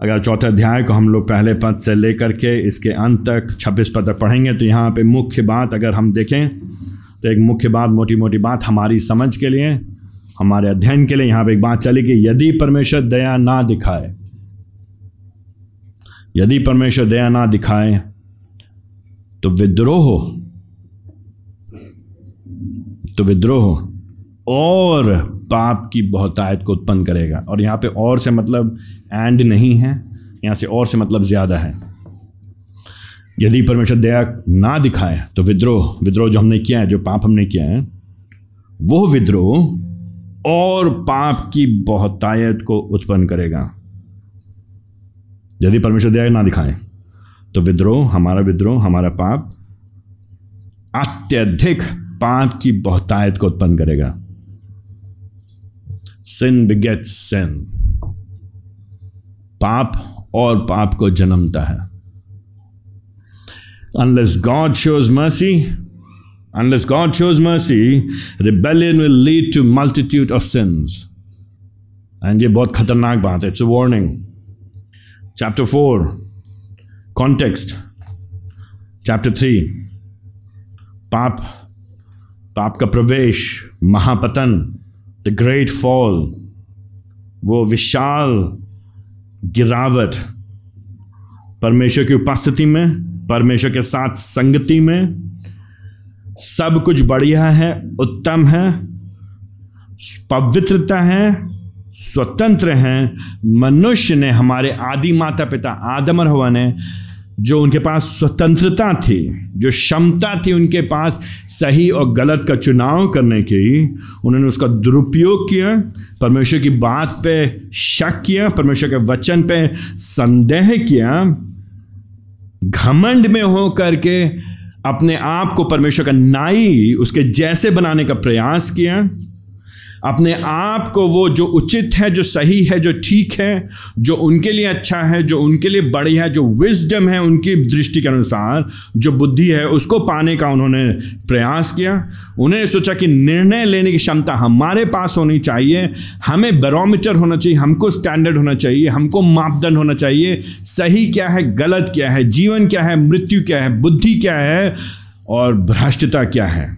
अगर चौथे अध्याय को हम लोग पहले पद से लेकर के इसके अंत तक छब्बीस पद तक पढ़ेंगे तो यहाँ पे मुख्य बात अगर हम देखें तो एक मुख्य बात मोटी मोटी बात हमारी समझ के लिए, हमारे अध्ययन के लिए यहाँ पे एक बात चली कि यदि परमेश्वर दया ना दिखाए, यदि परमेश्वर दया ना दिखाए तो विद्रोह हो तो विद्रोह और पाप की बहुतायत को उत्पन्न करेगा। और यहाँ पे और से मतलब एंड नहीं है, यहाँ से और से मतलब ज़्यादा है। यदि परमेश्वर दया ना दिखाए तो विद्रोह विद्रोह जो हमने किया है, जो पाप हमने किया है, वो विद्रोह और पाप की बहुतायत को उत्पन्न करेगा। यदि परमेश्वर दया ना दिखाए तो विद्रोह, हमारा विद्रोह, हमारा पाप अत्यधिक पाप की बहुतायत को उत्पन्न करेगा। सिन बिगेट सिन पाप और पाप को जन्मता है। Unless God shows mercy unless God shows mercy rebellion will lead to multitude of sins and ये बहुत खतरनाक बात है। It's a warning chapter four context chapter three पाप. पाप का प्रवेश, महापतन। ग्रेट फॉल वो विशाल गिरावट परमेश्वर की उपस्थिति में, परमेश्वर के साथ संगति में, सब कुछ बढ़िया है, उत्तम है, पवित्रता है, स्वतंत्र हैं। मनुष्य ने हमारे आदि माता पिता आदम और हवा ने जो उनके पास स्वतंत्रता थी, जो क्षमता थी उनके पास सही और गलत का चुनाव करने की उन्होंने उसका दुरुपयोग किया, परमेश्वर की बात पे शक किया, परमेश्वर के वचन पे संदेह किया, घमंड में हो करके अपने आप को परमेश्वर का नाई, उसके जैसे बनाने का प्रयास किया। अपने आप को वो जो उचित है, जो सही है, जो ठीक है, जो उनके लिए अच्छा है, जो उनके लिए बढ़िया है, जो विजडम है उनकी दृष्टि के अनुसार, जो बुद्धि है, उसको पाने का उन्होंने प्रयास किया। उन्होंने सोचा कि निर्णय लेने की क्षमता हमारे पास होनी चाहिए। हमें बैरोमीटर होना चाहिए, हमको स्टैंडर्ड होना चाहिए, हमको मापदंड होना चाहिए। सही क्या है, गलत क्या है, जीवन क्या है, मृत्यु क्या है, बुद्धि क्या है और भ्रष्टता क्या है?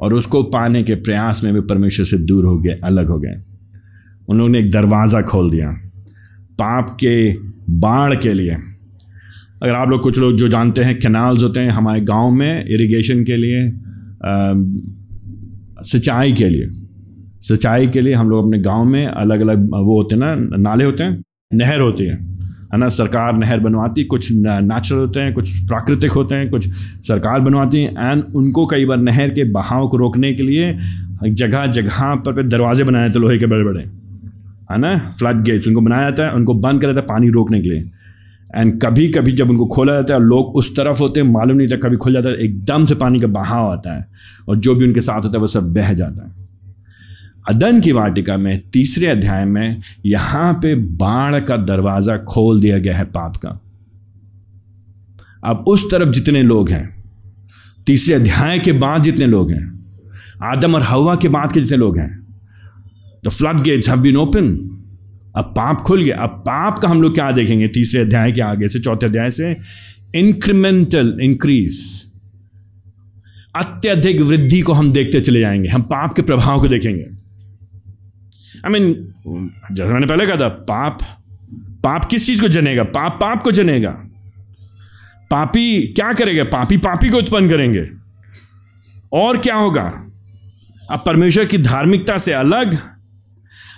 और उसको पाने के प्रयास में भी परमेश्वर से दूर हो गए, अलग हो गए। उन्होंने एक दरवाज़ा खोल दिया, पाप के बाढ़ के लिए। अगर आप लोग कुछ लोग जो जानते हैं कैनाल्स होते हैं हमारे गाँव में इरिगेशन के लिए सिंचाई के लिए। सिंचाई के लिए हम लोग अपने गाँव में अलग अलग वो होते हैं ना, नाले होते हैं, नहर होती है। है ना? सरकार नहर बनवाती, कुछ नेचुरल होते हैं, कुछ प्राकृतिक होते हैं, कुछ सरकार बनवाती है एंड उनको कई बार नहर के बहाव को रोकने के लिए जगह जगह पर दरवाजे बनाए जाते लोहे के बड़े बड़े है ना? फ्लड गेट्स उनको बनाया जाता है, उनको बंद कर देता है पानी रोकने के लिए। एंड कभी कभी जब उनको खोला जाता है, लोग उस तरफ़ होते हैं, मालूम नहीं था कभी खुल जाता है, एकदम से पानी का बहाव आता है, और जो भी उनके साथ होता है, वो सब बह जाता है। अदन की वाटिका में, तीसरे अध्याय में, यहाँ पे बाढ़ का दरवाज़ा खोल दिया गया है पाप का। अब उस तरफ़ जितने लोग हैं, तीसरे अध्याय के बाद जितने लोग हैं, आदम और हवा के बाद के जितने लोग हैं the floodgates have been open अब पाप खुल गया। अब पाप का हम लोग क्या देखेंगे? तीसरे अध्याय के आगे से, चौथे अध्याय से इंक्रीमेंटल इंक्रीज अत्यधिक वृद्धि को हम देखते चले जाएँगे। हम पाप के प्रभाव को देखेंगे। आई मीन जैसे मैंने पहले कहा था, पाप पाप किस चीज़ को जनेगा? पाप पाप को जनेगा। पापी क्या करेगा? पापी पापी को उत्पन्न करेंगे। और क्या होगा? अब परमेश्वर की धार्मिकता से अलग,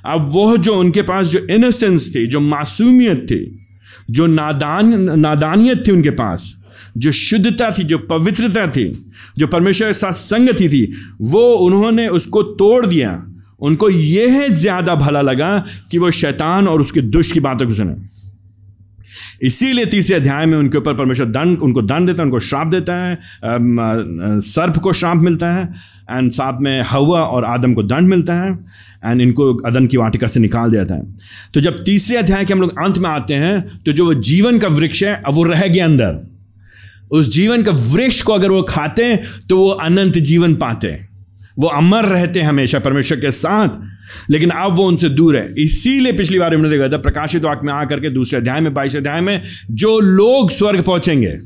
अब वह जो उनके पास जो इनोसेंस थी, जो मासूमियत थी, जो नादान, नादानियत थी उनके पास, जो शुद्धता थी, जो पवित्रता थी, जो परमेश्वर के साथ संगति थी, वो उन्होंने उसको तोड़ दिया। उनको यह ज़्यादा भला लगा कि वो शैतान और उसके दुष्ट की बातों को सुने। इसीलिए तीसरे अध्याय में उनके ऊपर परमेश्वर दंड, उनको दंड देता है, उनको श्राप देता है सर्प को श्राप मिलता है एंड साथ में हवा और आदम को दंड मिलता है एंड इनको अदन की वाटिका से निकाल देता है। तो जब तीसरे अध्याय के हम लोग अंत में आते हैं तो जो जीवन का वृक्ष है, अब वो रह गया अंदर। उस जीवन का वृक्ष को अगर वो खाते हैं तो वो अनंत जीवन पाते। हैं वो अमर रहते हैं हमेशा परमेश्वर के साथ, लेकिन अब वो उनसे दूर है। इसीलिए पिछली बार हमने देखा था, प्रकाशित वाक्य में आकर के दूसरे अध्याय में बाईस अध्याय में, जो लोग स्वर्ग पहुँचेंगे,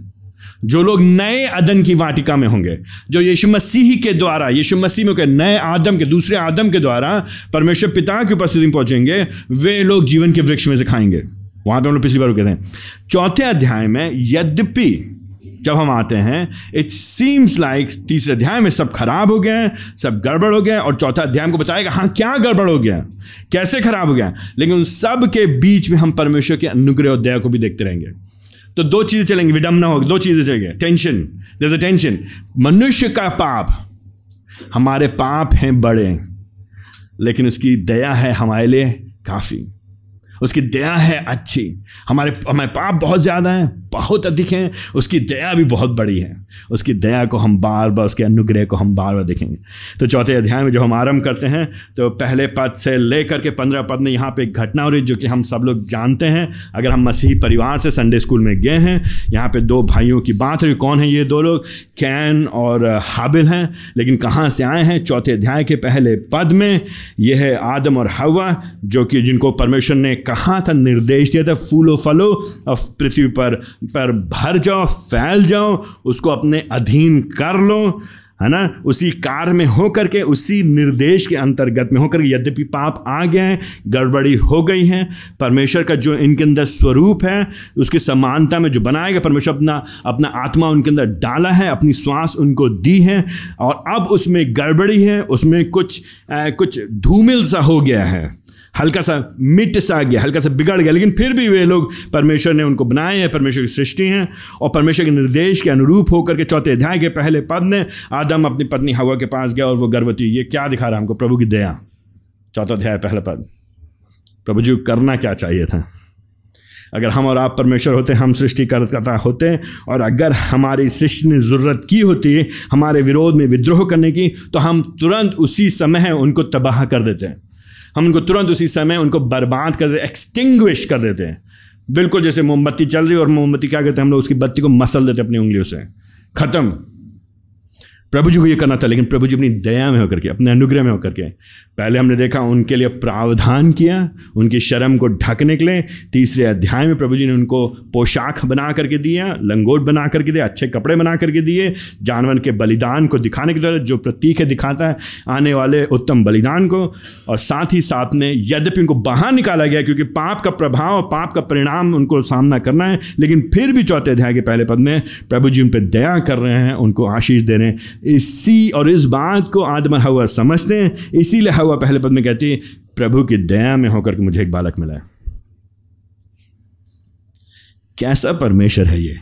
जो लोग नए अदन की वाटिका में होंगे, जो यीशु मसीह के द्वारा, यीशु मसीह में नए आदम के, दूसरे आदम के द्वारा परमेश्वर पिता की उपस्थिति में पहुँचेंगे, वे लोग जीवन के वृक्ष में से खाएँगे। वहाँ पे हम लोग पिछली बार कहते हैं, चौथे अध्याय में, यद्यपि जब हम आते हैं इट सीम्स लाइक तीसरे अध्याय में सब खराब हो गया सब गड़बड़ हो गया और चौथा अध्याय को बताएगा हाँ क्या गड़बड़ हो गया? कैसे खराब हो गया? लेकिन उन सब के बीच में हम परमेश्वर के अनुग्रह और दया को भी देखते रहेंगे। तो दो चीज़ें चलेंगी विडम्बना होगी, दो चीज़ें चलेंगे टेंशन जैसे अ टेंशन मनुष्य का पाप, हमारे पाप हैं बड़े, लेकिन उसकी दया है हमारे लिए काफ़ी। उसकी दया है अच्छी। हमारे हमारे पाप बहुत ज़्यादा हैं, बहुत अधिक हैं, उसकी दया भी बहुत बड़ी है। उसकी दया को हम बार बार उसके अनुग्रह को हम बार बार देखेंगे। तो चौथे अध्याय में जब हम आरंभ करते हैं तो पहले पद से लेकर के पंद्रह पद में यहाँ पे एक घटना हो रही जो कि हम सब लोग जानते हैं। अगर हम मसीही परिवार से संडे स्कूल में गए हैं, यहाँ पे दो भाइयों की बात है कौन है ये दो लोग? कैन और हाबिल हैं। लेकिन कहाँ से आए हैं? चौथे अध्याय के पहले पद में यह है आदम और हवा, जो कि जिनको परमेश्वर ने कहा था, निर्देश दिया था, फूलो फलो और पृथ्वी पर पर भर जाओ, फैल जाओ, उसको अपने अधीन कर लो है ना? उसी कार में होकर के उसी निर्देश के अंतर्गत में होकर यद्यपि पाप आ गए हैं गड़बड़ी हो गई है परमेश्वर का जो इनके अंदर स्वरूप है उसकी समानता में जो बनाया गया परमेश्वर अपना अपना आत्मा उनके अंदर डाला है अपनी श्वास उनको दी है और अब उसमें गड़बड़ी है उसमें कुछ आ, कुछ धूमिल सा हो गया है। हल्का सा मिट सा गया, हल्का सा बिगड़ गया, लेकिन फिर भी वे लोग परमेश्वर ने उनको बनाए हैं, परमेश्वर की सृष्टि हैं, और परमेश्वर के निर्देश के अनुरूप होकर के चौथे अध्याय के पहले पद ने आदम अपनी पत्नी हवा के पास गया और वो गर्भवती ये क्या दिखा रहा हमको? प्रभु की दया। चौथा अध्याय, पहला पद। प्रभु जी करना क्या चाहिए था? अगर हम और आप परमेश्वर होते, हम सृष्टि सृष्टिकर्ता होते, और अगर हमारी सृष्टि ने ज़रूरत की होती, हमारे विरोध में विद्रोह करने की तो हम तुरंत उसी समय उनको तबाह कर देते हैं। हम उनको तुरंत उसी समय उनको बर्बाद कर देते एक्सटिंग्विश कर देते हैं। बिल्कुल जैसे मोमबत्ती चल रही है और मोमबत्ती क्या करते हैं, हम लोग उसकी बत्ती को मसल देते अपनी उंगलियों से। ख़त्म। प्रभु जी को ये करना था, लेकिन प्रभु जी अपनी दया में होकर के, अपने अनुग्रह में होकर के पहले हमने देखा उनके लिए प्रावधान किया, उनकी शर्म को ढकने के लिए। तीसरे अध्याय में प्रभु जी ने उनको पोशाक बना करके दिया, लंगोट बना करके दिया, अच्छे कपड़े बना करके दिए, जानवर के बलिदान को दिखाने के द्वारा जो प्रतीक है दिखाता है, आने वाले उत्तम बलिदान को। और साथ ही साथ में यद्यपि उनको बाहर निकाला गया, क्योंकि पाप का प्रभाव, पाप का परिणाम उनको सामना करना है, लेकिन फिर भी चौथे अध्याय के पहले पद में प्रभु जी उन पर दया कर रहे हैं, उनको आशीष दे रहे हैं। इसी और इस बात को आदम हवा समझते हैं। इसीलिए हवा पहले पद में कहती है, प्रभु की दया में होकर के मुझे एक बालक मिला है। कैसा परमेश्वर है ये?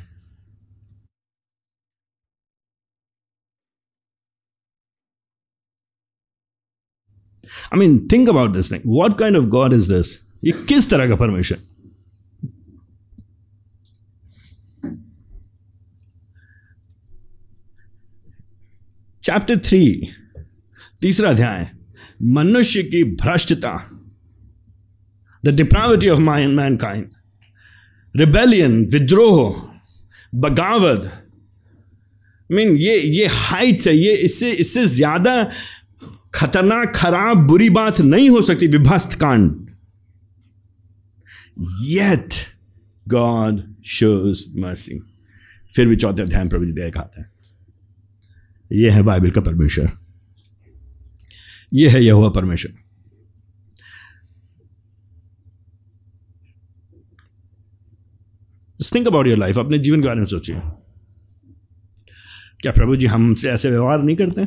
I mean think about this thing what kind of God is this ये किस तरह का परमेश्वर? चैप्टर थ्री तीसरा अध्याय, मनुष्य की भ्रष्टता the depravity of mine mankind rebellion विद्रोह, बगावत। मीन ये ये हाइट्स है, ये इससे इससे ज़्यादा खतरनाक, खराब, बुरी बात नहीं हो सकती विभस्त कांड। येट गॉड शोज़ मर्सी फिर भी चौथे अध्याय प्रभु जी दिखाता है। ये है बाइबल का परमेश्वर। ये है यह हुआ परमेश्वर थिंक अबाउट योर लाइफ अपने जीवन के बारे में सोचिए। क्या प्रभु जी हमसे ऐसे व्यवहार नहीं करते?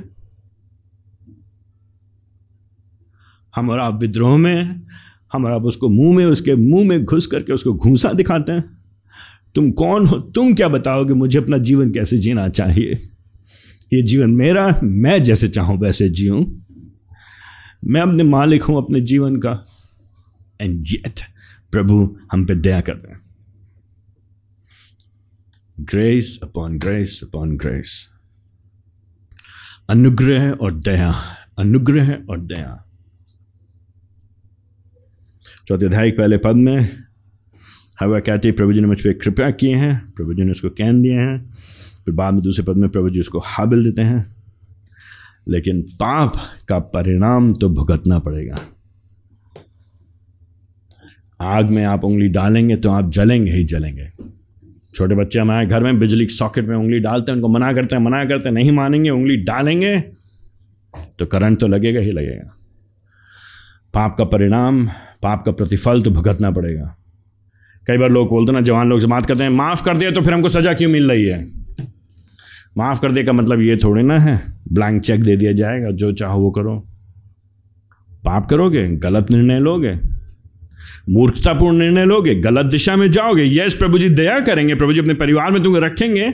हम और आप विद्रोह में, हम और आप उसको मुँह में, उसके मुँह में घुस करके उसको घूसा दिखाते हैं। तुम कौन हो? तुम क्या बताओगे? मुझे अपना जीवन कैसे जीना चाहिए? ये जीवन मेरा मैं जैसे चाहूँ वैसे जीऊँ। मैं अपने मालिक हूँ अपने जीवन का। एंड येट प्रभु, हम पे दया कर रहे हैं। Grace upon grace upon grace अनुग्रह और दया, अनुग्रह और दया। चौथे अध्याय पहले पद में, हवा कहती प्रभु जी ने मुझ पर कृपया किए हैं, प्रभु जी ने उसको कैन दिए हैं। फिर बाद में दूसरे पद में प्रभु जी उसको हाबिल देते हैं। लेकिन पाप का परिणाम तो भुगतना पड़ेगा। आग में आप उंगली डालेंगे तो आप जलेंगे ही जलेंगे। छोटे बच्चे हमारे घर में बिजली के सॉकेट में उंगली डालते हैं, उनको मना करते हैं, मना करते हैं, नहीं मानेंगे, उंगली डालेंगे तो करंट तो लगेगा ही लगेगा। पाप का परिणाम, पाप का प्रतिफल तो भुगतना पड़ेगा। कई बार लोग बोलते ना, जवान लोग से बात करते हैं, माफ़ कर दिया तो फिर हमको सज़ा क्यों मिल रही है? माफ़ कर दे का मतलब ये थोड़े ना है। ब्लैंक चेक दे दिया जाएगा जो चाहो वो करो। पाप करोगे गलत निर्णय लोगे। मूर्खतापूर्ण निर्णय लोगे गलत दिशा में जाओगे। यस प्रभु जी दया करेंगे। प्रभु जी अपने परिवार में तुम्हें रखेंगे।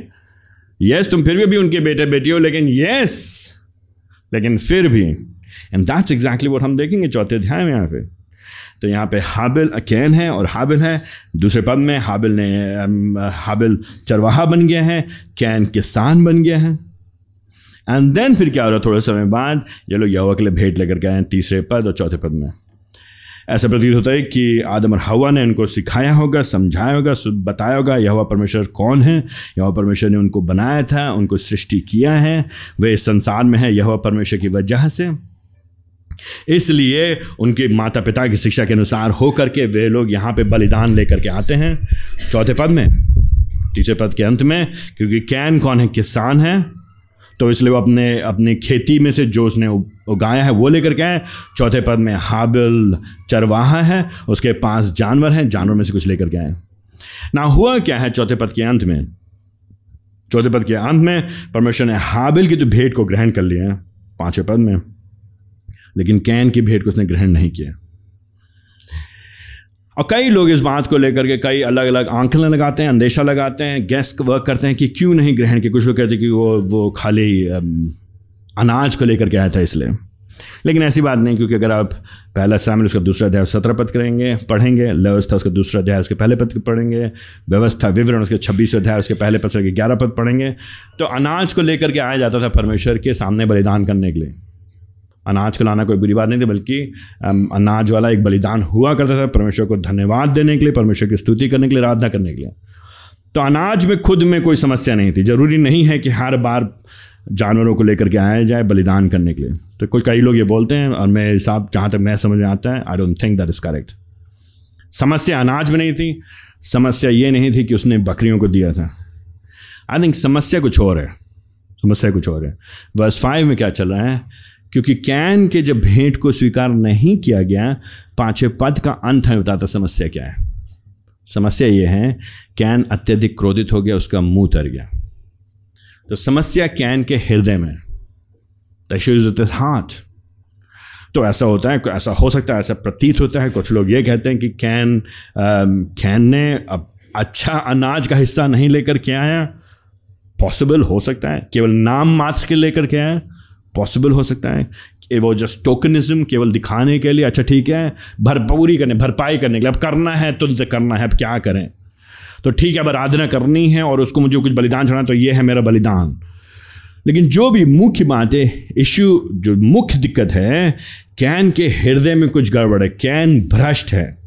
यस तुम फिर भी, उनके बेटे बेटी हो लेकिन यस लेकिन फिर भी एंड दैट्स एग्जैक्टली वॉट हम देखेंगे चौथे अध्याय में यहाँ पे। तो यहाँ पे हाबिल कैन है और हाबिल है। दूसरे पद में हाबिल ने हाबिल चरवाहा बन गया है, कैन किसान बन गया है। एंड देन फिर क्या हो रहा है? थोड़े समय बाद ये लोग यहोवा के लिए भेंट लेकर गए हैं तीसरे पद और चौथे पद में। ऐसा प्रतीत होता है कि आदम और हवा ने उनको सिखाया होगा, समझाया होगा बताया होगा यह परमेश्वर कौन है। यह परमेश्वर ने उनको बनाया था, उनको सृष्टि किया है। वे इस संसार में है यह परमेश्वर की वजह से। इसलिए उनके माता पिता की शिक्षा के अनुसार होकर के वे लोग यहाँ पे बलिदान लेकर के आते हैं। चौथे पद में, तीसरे पद के अंत में, क्योंकि कैन कौन है? किसान है। तो इसलिए वो अपने, अपनी खेती में से जो उसने उगाया है, वो लेकर के आए। चौथे पद में हाबिल चरवाहा है, उसके पास जानवर हैं, जानवर में से कुछ लेकर के आए। ना हुआ क्या है चौथे पद के अंत में? चौथे पद के अंत में परमेश्वर ने हाबिल की तो भेंट को ग्रहण कर लिया है, पाँचवें पद में। लेकिन कैन की भेंट को उसने ग्रहण नहीं किया। और कई लोग इस बात को लेकर के कई अलग अलग आंकलन लगाते हैं, अंदेशा लगाते हैं गैस वर्क करते हैं कि क्यों नहीं ग्रहण किया। कुछ लोग कहते हैं कि वो वो खाली अनाज को लेकर के आया था इसलिए। लेकिन ऐसी बात नहीं, क्योंकि अगर आप पहला शामिल उसका दूसरा अध्याय सत्रह पद करेंगे, पढ़ेंगे, व्यवस्था उसका दूसरा अध्याय उसके पहले पद पढ़ेंगे, व्यवस्था विवरण उसके छब्बीस अध्याय उसके पहले पद से ग्यारह पद पढ़ेंगे तो अनाज को लेकर के आया जाता था परमेश्वर के सामने बलिदान करने के लिए। अनाज को लाना कोई बुरी बात नहीं थी, बल्कि अनाज वाला एक बलिदान हुआ करता था परमेश्वर को धन्यवाद देने के लिए, परमेश्वर की स्तुति करने के लिए, आराधना करने के लिए। तो अनाज में, खुद में कोई समस्या नहीं थी। ज़रूरी नहीं है कि हर बार जानवरों को लेकर के आया जाए बलिदान करने के लिए। तो कोई कई लोग ये बोलते हैं, और मैं हिसाब, जहाँ तक मैं समझ में आता है I don't think that is correct समस्या अनाज में नहीं थी, समस्या ये नहीं थी कि उसने बकरियों को दिया था। आई थिंक समस्या कुछ और है। समस्या कुछ और है। वर्स फाइव में क्या चल रहा है? क्योंकि कैन के जब भेंट को स्वीकार नहीं किया गया, पाँचवें पद का अंत है बताता समस्या क्या है? समस्या यह है, कैन अत्यधिक क्रोधित हो गया, उसका मुँह तर गया। तो समस्या कैन के हृदय में हाथ तो ऐसा होता है, ऐसा हो सकता है, ऐसा प्रतीत होता है। कुछ लोग ये कहते हैं कि कैन कैन ने अब अच्छा अनाज का हिस्सा नहीं लेकर के आया। पॉसिबल हो सकता है, केवल नाम मात्र के लेकर के आया। पॉसिबल हो सकता है वो जस्ट टोकनिज्म केवल दिखाने के लिए अच्छा ठीक है, भरपूरी करने, भरपाई करने के लिए, अब करना है, तुरंत करना है, अब क्या करें? तो ठीक है, अब आराधना करनी है और उसको मुझे कुछ बलिदान चढ़ाना तो ये है मेरा बलिदान। लेकिन जो भी मुख्य बात है इश्यू जो मुख्य दिक्कत है, कैन के हृदय में कुछ गड़बड़ है, कैन भ्रष्ट है।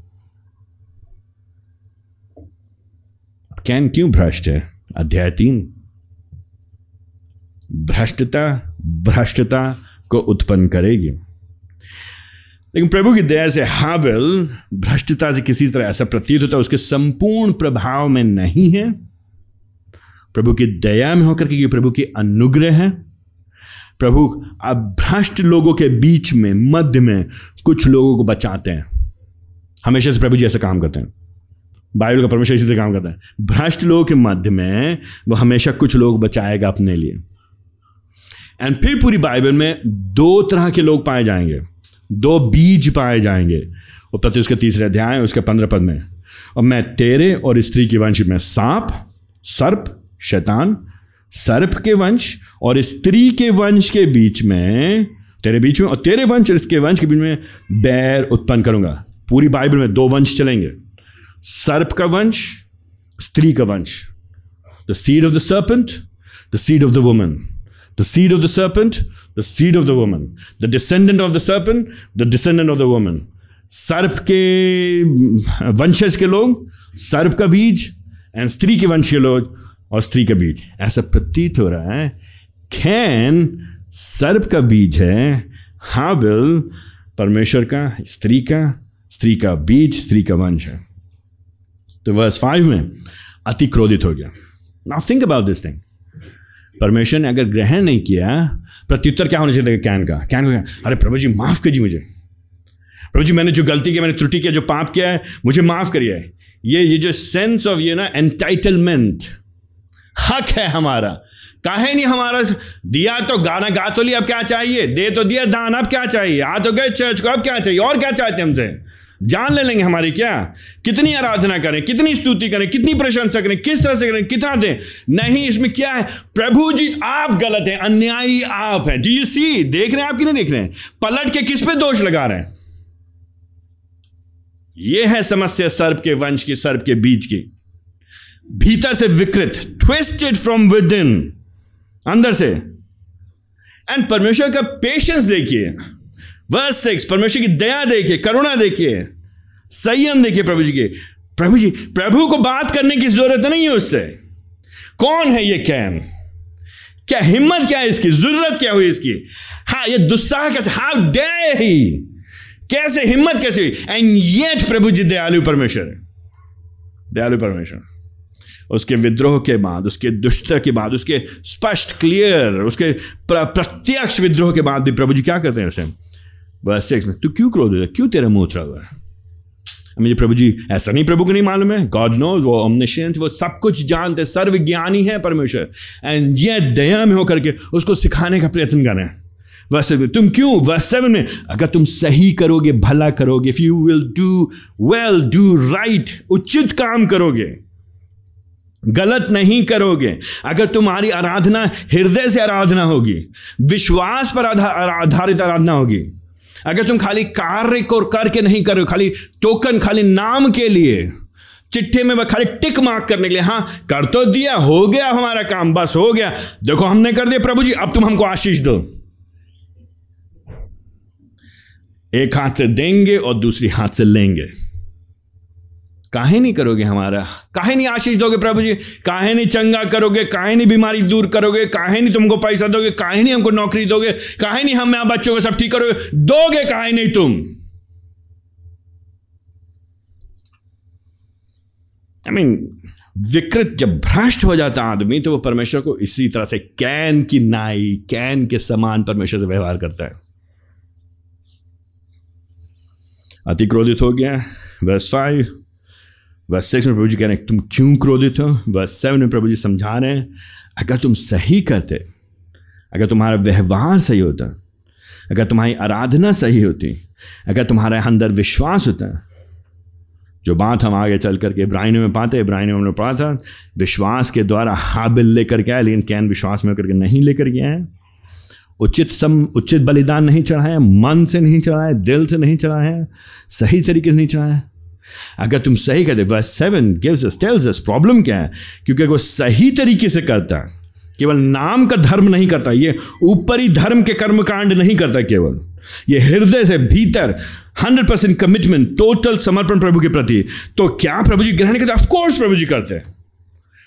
कैन क्यों भ्रष्ट है? अध्याय तीन। भ्रष्टता भ्रष्टता को उत्पन्न करेगी। लेकिन प्रभु की दया से हाबिल भ्रष्टता से किसी तरह ऐसा प्रतीत होता है, उसके संपूर्ण प्रभाव में नहीं है। प्रभु की दया में होकर के प्रभु की अनुग्रह है। प्रभु अब भ्रष्ट लोगों के बीच में, मध्य में कुछ लोगों को बचाते हैं। हमेशा से प्रभु जी ऐसा काम करते हैं। बाइबल का परमेश्वर इसी तरह काम करता है। भ्रष्ट लोगों के मध्य में, वो हमेशा कुछ लोग बचाएगा अपने लिए। एंड फिर पूरी बाइबल में दो तरह के लोग पाए जाएँगे। दो बीज पाए जाएँगे। वो प्रति उसके तीसरे अध्याय उसके पंद्रह पद में, और मैं तेरे और स्त्री के वंश में सांप, सर्प, शैतान, सर्प के वंश और स्त्री के वंश के बीच में, तेरे बीच में, और तेरे वंश और इसके वंश के बीच में बैर उत्पन्न करूँगा। पूरी बाइबल में दो वंश चलेंगे। सर्प का वंश, स्त्री का वंश। The seed of the serpent the seed of the woman The seed of the serpent, the seed of the woman. The descendant of the serpent, the descendant of the woman. सर्प के वंशज के लोग सर्प का बीज एंड स्त्री के वंश के लोग और स्त्री का बीज ऐसा प्रतीत हो रहा है खैन सर्प का बीज है हाबिल परमेश्वर का स्त्री का स्त्री का बीज स्त्री का वंश है तो वर्स फाइव में अति क्रोधित हो गया now think about this thing परमेश्वर ने अगर ग्रहण नहीं किया, प्रत्युत्तर क्या होना चाहिए कैन का? कैन को अरे प्रभु जी, माफ़ कीजिए मुझे। प्रभु जी, मैंने जो गलती की, मैंने त्रुटि किया जो पाप किया है, मुझे माफ़ करिए। ये ये जो सेंस ऑफ़ ये ना एंटाइटलमेंट हक है हमारा। काहे नहीं हमारा? दिया तो गाना गा तो लिया, अब क्या चाहिए? दे तो दिया, दान, अब क्या चाहिए? आ तो गए चर्च को, अब क्या चाहिए? और क्या चाहते हमसे? जान ले लेंगे हमारी क्या? कितनी आराधना करें, कितनी स्तुति करें, कितनी प्रशंसा करें, किस तरह से करें, कितना दें? नहीं, इसमें क्या है? प्रभु जी, आप गलत हैं, अन्यायी आप हैं। डी यू सी देख रहे हैं आप कि नहीं देख रहे हैं? पलट के किस पे दोष लगा रहे हैं? यह है समस्या सर्प के वंश की, सर्प के बीज की। भीतर से विकृत ट्विस्टेड फ्रॉम विद इन अंदर से। एंड परमेश्वर का पेशेंस देखिए। वर्स सिक्स परमेश्वर की दया देखिए, करुणा देखिए, संयम देखिए प्रभु जी के। प्रभु जी, प्रभु को बात करने की ज़रूरत नहीं है उससे। कौन है ये कैन? क्या हिम्मत क्या है इसकी? ज़रूरत क्या हुई इसकी? हाँ ये दुस्साह कैसे? हाउ डे ही कैसे हिम्मत कैसे हुई? एंड येट प्रभु जी दयालु परमेश्वर दयालु परमेश्वर। उसके विद्रोह के बाद, उसके दुष्टता के बाद, उसके स्पष्ट क्लियर उसके प्रत्यक्ष विद्रोह के बाद भी प्रभु जी क्या करते हैं उसे? बस सिक्स में तू क्यों क्रोध है क्यों तेरा मुँह उतरा हुआ है मुझे प्रभु जी ऐसा नहीं प्रभु को नहीं मालूम है गॉड नो वो omniscient वो सब कुछ जानते सर्वज्ञानी है परमेश्वर एंड ये दया में होकर के उसको सिखाने का प्रयत्न कर रहे हैं वैसे तुम क्यों सेवन में अगर तुम सही करोगे भला करोगे if you will do well do right उचित काम करोगे गलत नहीं करोगे अगर तुम्हारी आराधना हृदय से आराधना होगी विश्वास पर आधारित आराधना होगी अगर तुम खाली कार्य को करके नहीं कर रहे हो, खाली टोकन खाली नाम के लिए, चिट्ठे में खाली टिक मार्क करने के लिए हाँ कर तो दिया, हो गया हमारा काम, बस हो गया। देखो, हमने कर दिया प्रभु जी, अब तुम हमको आशीष दो। एक हाथ से देंगे और दूसरी हाथ से लेंगे। काहे नहीं करोगे हमारा? काहे नहीं आशीष दोगे प्रभु जी? काहे नहीं चंगा करोगे? काहे नहीं बीमारी दूर करोगे? काहे नहीं तुमको पैसा दोगे? काहे नहीं हमको नौकरी दोगे? काहे नहीं हम यहाँ बच्चों को सब ठीक करोगे? दोगे काहे नहीं तुम? आई मीन विकृत जब भ्रष्ट हो जाता आदमी तो वो परमेश्वर को इसी तरह से कैन की नाई, कैन के समान परमेश्वर से व्यवहार करता है। अति क्रोधित हो गया वर्स फाइव वर्स सिक्स में प्रभु जी कह रहे हैं, तुम क्यों क्रोधित हो? वर्स सेवन में प्रभु जी समझा रहे हैं, अगर तुम सही करते, अगर तुम्हारा व्यवहार सही होता, अगर तुम्हारी आराधना सही होती, अगर तुम्हारे अंदर विश्वास होता, जो बात हम आगे चल करके इब्राहिम में पाते, इब्राहिम में पढ़ा था, विश्वास के द्वारा हाबिल लेकर के आया लेकिन कैन विश्वास में होकर के नहीं लेकर गया है उचित सम, उचित बलिदान नहीं चढ़ाया, मन से नहीं चढ़ाया, दिल से नहीं चढ़ाया, सही तरीके से नहीं चढ़ाया। अगर तुम सही करते verse seven gives us tells us problem क्या है? क्योंकि वो सही तरीके से करता केवल नाम का धर्म नहीं करता, ये ऊपरी धर्म के कर्मकांड नहीं करता केवल। ये हृदय से भीतर हंड्रेड परसेंट कमिटमेंट टोटल समर्पण प्रभु के प्रति। तो क्या प्रभु जी ग्रहण करते? ऑफकोर्स प्रभु जी करते हैं।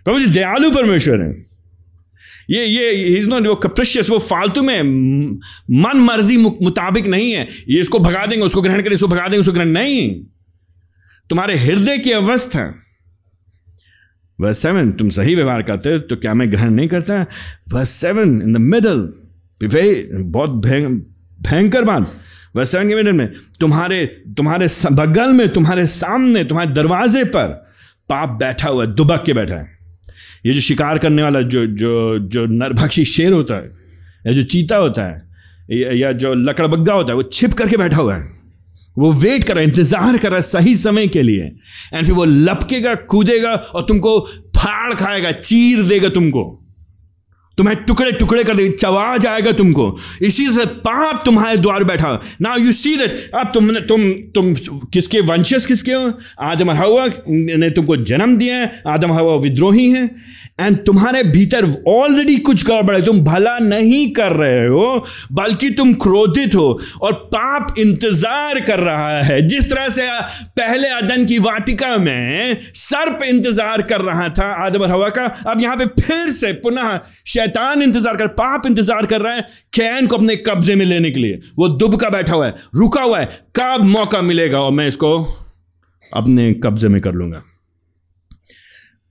प्रभु जी दयालु परमेश्वर है। ये ये इज़ नॉट वो कप्रिशियस वो फालतू में मन मर्ज़ी मुताबिक नहीं है। ये इसको भगा देंगे, उसको ग्रहण करें, इसको भगा देंगे, उसको ग्रहण नहीं। तुम्हारे हृदय की अवस्था। वह सेवन तुम सही व्यवहार करते तो क्या मैं ग्रहण नहीं करता? वह सेवन इन द मिडल बहुत भयंकर बात। वह सेवन के मिडल में, तुम्हारे तुम्हारे बगल में, तुम्हारे सामने, तुम्हारे दरवाजे पर पाप बैठा हुआ है दुबक के बैठा है। ये जो शिकार करने वाला, जो जो जो नरभक्षी शेर होता है, या जो चीता होता है या जो लकड़बग्गा होता है, वो छिप करके बैठा हुआ है। वो वेट कर रहा है, इंतज़ार कर रहा है सही समय के लिए। एंड फिर वो लपकेगा, कूदेगा और तुमको फाड़ खाएगा, चीर देगा तुमको। तुम्हें टुकड़े टुकड़े कर देगा चबा जाएगा तुमको। इसी से पाप तुम्हारे द्वार बैठा। ना यू सी दैट अब तुमने तुम तुम किसके वंशस किसके हो? आदम हवा ने तुमको जन्म दिया है, आदम हवा विद्रोही हैं। एंड तुम्हारे भीतर ऑलरेडी कुछ गड़बड़ है। तुम भला नहीं कर रहे हो, बल्कि तुम क्रोधित हो और पाप इंतज़ार कर रहा है। जिस तरह से पहले अदन की वाटिका में सर्प इंतज़ार कर रहा था आदम हवा का, अब यहाँ पे फिर से पुनः शैतान इंतज़ार कर, पाप इंतज़ार कर रहा है कैन को अपने कब्जे में लेने के लिए। वो दुबका बैठा हुआ है, रुका हुआ है, कब मौका मिलेगा? और मैं इसको अपने कब्जे में कर लूँगा।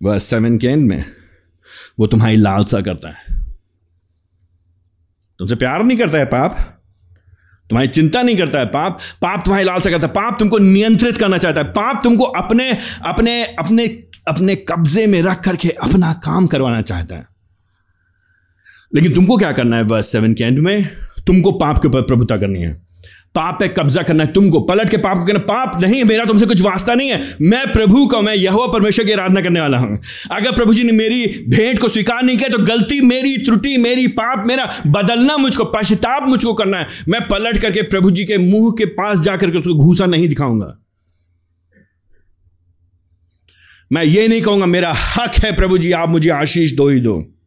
वह सेवन कैन में, वो तुम्हारी लालसा करता है। तुमसे प्यार नहीं करता है पाप। तुम्हारी चिंता नहीं करता है पाप। पाप तुम्हारी लालसा करता है। पाप तुमको नियंत्रित करना चाहता है। पाप तुमको अपने अपने अपने अपने कब्जे में रख करके अपना काम करवाना चाहता है। लेकिन तुमको क्या करना है वर्स सेवन के एंड में? तुमको पाप के ऊपर प्रभुता करनी है। पाप पे कब्जा करना है तुमको। पलट के पाप को कहना, पाप नहीं, मेरा तुमसे कुछ वास्ता नहीं है। मैं प्रभु का मैं यह परमेश्वर की आराधना करने वाला हूँ। अगर प्रभु जी ने मेरी भेंट को स्वीकार नहीं किया तो गलती मेरी, त्रुटि मेरी, पाप मेरा, बदलना मुझको, पश्चाताप मुझको करना है। मैं पलट करके प्रभु जी के मुँह के पास जाकर के उसको घूसा नहीं दिखाऊँगा। मैं ये नहीं कहूँगा, मेरा हक है प्रभु जी, आप मुझे आशीष दो ही दो।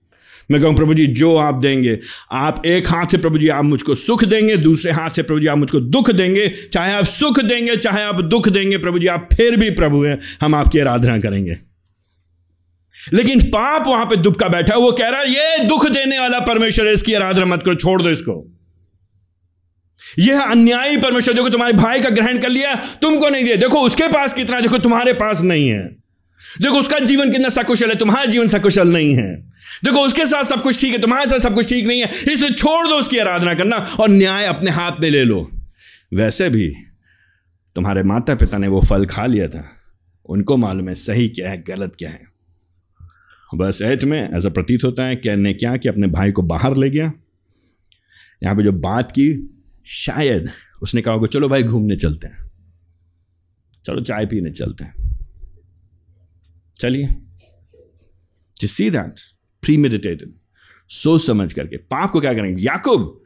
मैं कहूँ, प्रभु जी, जो आप देंगे, आप एक हाथ से प्रभु जी, आप मुझको सुख देंगे, दूसरे हाथ से प्रभु जी, आप मुझको दुख देंगे। चाहे आप सुख देंगे, चाहे आप दुख देंगे, प्रभु जी, आप फिर भी प्रभु हैं, हम आपकी आराधना करेंगे। लेकिन पाप वहाँ पे दुख का बैठा वो कह रहा है, ये दुख देने वाला परमेश्वर है, इसकी आराधना मत करो, छोड़ दो इसको। यह अन्यायी परमेश्वर, जो कि तुम्हारे भाई का ग्रहण कर लिया, तुमको नहीं दिया। देखो, उसके पास कितना, देखो, तुम्हारे पास नहीं है। देखो, उसका जीवन कितना सकुशल है, तुम्हारा जीवन सकुशल नहीं है। देखो, उसके साथ सब कुछ ठीक है, तुम्हारे साथ सब कुछ ठीक नहीं है, इसलिए छोड़ दो उसकी आराधना करना और न्याय अपने हाथ में ले लो। वैसे भी तुम्हारे माता पिता ने वो फल खा लिया था, उनको मालूम है सही क्या है, गलत क्या है। बस एट में ऐसा प्रतीत होता है कि ने क्या कि अपने भाई को बाहर ले गया। यहाँ पे जो बात की, शायद उसने कहा चलो भाई, घूमने चलते हैं। चलो चाय पीने चलते हैं। चलिए। सी दैट प्री मेडिटेटेड सोच समझ करके, पाप को क्या करेंगे? याकूब,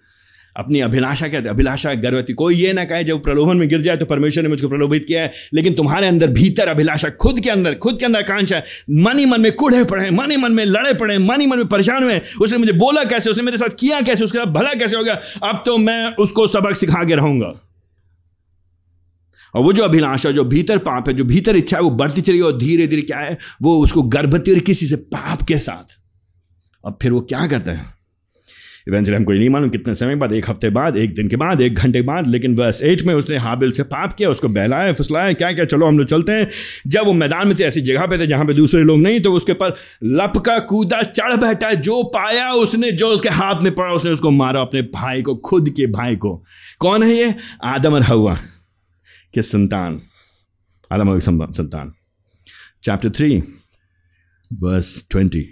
अपनी अभिलाषा कहते अभिलाषा गर्भवती, कोई ये ना कहे, जब प्रलोभन में गिर जाए तो परमेश्वर ने मुझको प्रलोभित किया है, लेकिन तुम्हारे अंदर भीतर अभिलाषा, खुद के अंदर, खुद के अंदर आकांक्षा मन ही। मन में कूढ़े पड़े मन ही, मन में लड़े पड़े मन ही, मन में परेशान हुए उसने मुझे बोला कैसे? उसने मेरे साथ किया कैसे? उसके साथ भला कैसे हो गया? अब तो मैं उसको सबक सिखा के रहूँगा। और वो जो अभिलाषा, जो भीतर पाप है, जो भीतर इच्छा है, वो बढ़ती चली और धीरे धीरे क्या है, वो उसको गर्भवती और किसी से पाप के साथ। अब फिर वो क्या करता है? इवेंचुअली हमको नहीं मालूम कितने समय बाद, एक हफ़्ते बाद, एक दिन के बाद, एक घंटे के बाद, लेकिन बस एट में उसने हाबिल से पाप किया, उसको बहलाया, फुसलाया, क्या क्या? चलो हम लोग चलते हैं। जब वो मैदान में थे, ऐसी जगह पे थे जहाँ पे दूसरे लोग नहीं तो उसके पर लपका कूदा, चढ़ बैठा, जो पाया उसने, जो उसके हाथ में पड़ा, उसने उसको मारा अपने भाई को, खुद के भाई को। कौन है ये? आदम और हवा। के संतान आदम संतान। चैप्टर थ्री बस ट्वेंटी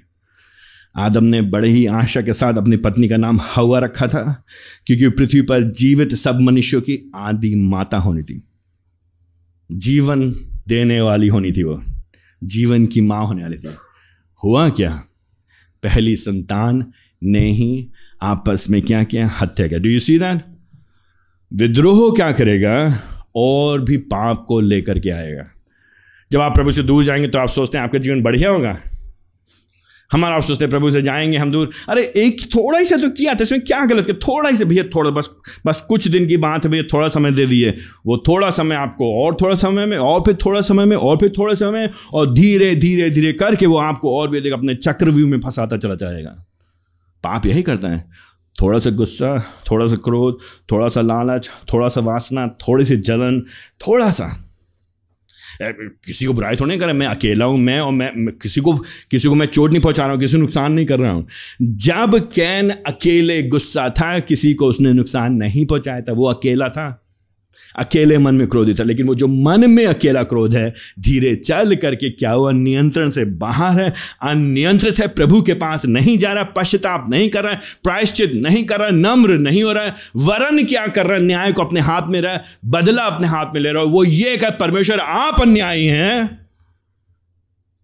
आदम ने बड़े ही आशा के साथ अपनी पत्नी का नाम हवा रखा था, क्योंकि पृथ्वी पर जीवित सब मनुष्यों की आदि माता होनी थी। जीवन देने वाली होनी थी वो। जीवन की माँ होने वाली थी। हुआ क्या? पहली संतान ने ही आपस में क्या किया? हत्या किया। डू यू सी दैट विद्रोह क्या करेगा? और भी पाप को लेकर के आएगा। जब आप प्रभु से दूर जाएँगे तो आप सोचते हैं आपका जीवन बढ़िया होगा। हमारा आप सोचते हैं प्रभु से जाएँगे, हम दूर। अरे एक थोड़ा ही से तो किया था, इसमें क्या गलत किया? थोड़ा ही से भैया, थोड़ा बस बस कुछ दिन की बात है भैया, थोड़ा समय दे दिए वो थोड़ा समय आपको और थोड़ा समय में, और फिर थोड़ा समय में, और फिर थोड़ा समय में, और धीरे धीरे धीरे करके वो आपको और भी अधिक अपने चक्रव्यूह में फंसाता चला जाएगा। पाप यही करता है। थोड़ा सा गुस्सा थोड़ा सा क्रोध थोड़ा सा लालच थोड़ा सा वासना थोड़ी सी जलन थोड़ा सा। किसी को बुराई थोड़ी नहीं कर मैं अकेला हूँ मैं और मैं, मैं किसी को किसी को मैं चोट नहीं पहुँचा रहा हूँ किसी को नुकसान नहीं कर रहा हूँ। जब कैन अकेले गुस्सा था किसी को उसने नुकसान नहीं पहुँचाया था वो अकेला था। अकेले मन में क्रोधित है। लेकिन वो जो मन में अकेला क्रोध है, धीरे चल करके क्या हुआ? नियंत्रण से बाहर है, अनियंत्रित है, प्रभु के पास नहीं जा रहा, पश्चाताप नहीं कर रहा है प्रायश्चित नहीं कर रहा, नम्र नहीं हो रहा है वरण क्या कर रहा है? न्याय को अपने हाथ में रहा, बदला अपने हाथ में ले रहा है। वो ये कह, परमेश्वर, आप अन्यायी हैं।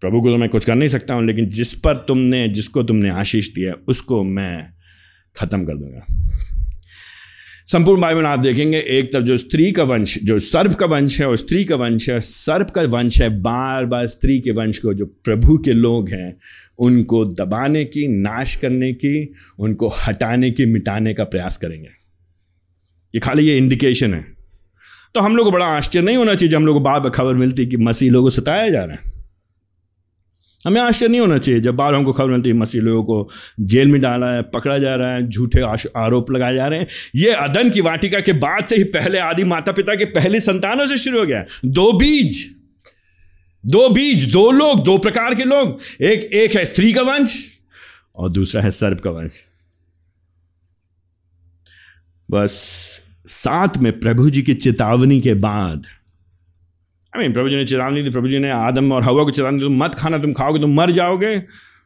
प्रभु को तो मैं कुछ कर नहीं सकता हूँ, लेकिन जिस पर तुमने, जिसको तुमने आशीष दिया उसको मैं खत्म कर दूँगा। संपूर्ण बाइबल आप देखेंगे, एक तरफ़ जो स्त्री का वंश, जो सर्प का वंश है और स्त्री का वंश है, सर्प का वंश है बार बार स्त्री के वंश को, जो प्रभु के लोग हैं, उनको दबाने की, नाश करने की, उनको हटाने की, मिटाने का प्रयास करेंगे। ये खाली ये इंडिकेशन है। तो हम लोग को बड़ा आश्चर्य नहीं होना चाहिए जब हम लोग को बार बार खबर मिलती कि मसीह लोगों को सताया जा रहा है। हमें आश्चर्य नहीं होना चाहिए जब बार हमको खबर मिलती है, मसीह लोगों को जेल में डाला है, पकड़ा जा रहा है, झूठे आरोप लगाए जा रहे हैं। ये अदन की वाटिका के बाद से ही पहले आदि माता पिता के पहले संतानों से शुरू हो गया दो बीज दो बीज, दो लोग, दो प्रकार के लोग। एक एक है स्त्री का वंश और दूसरा है सर्प का वंश। बस साथ में प्रभु जी की चेतावनी के बाद आई मीन प्रभु जी ने चेतावनी दी, प्रभु जी ने आदम और हवा को चेतावनी दी मत खाना, तुम खाओगे, तुम मर जाओगे।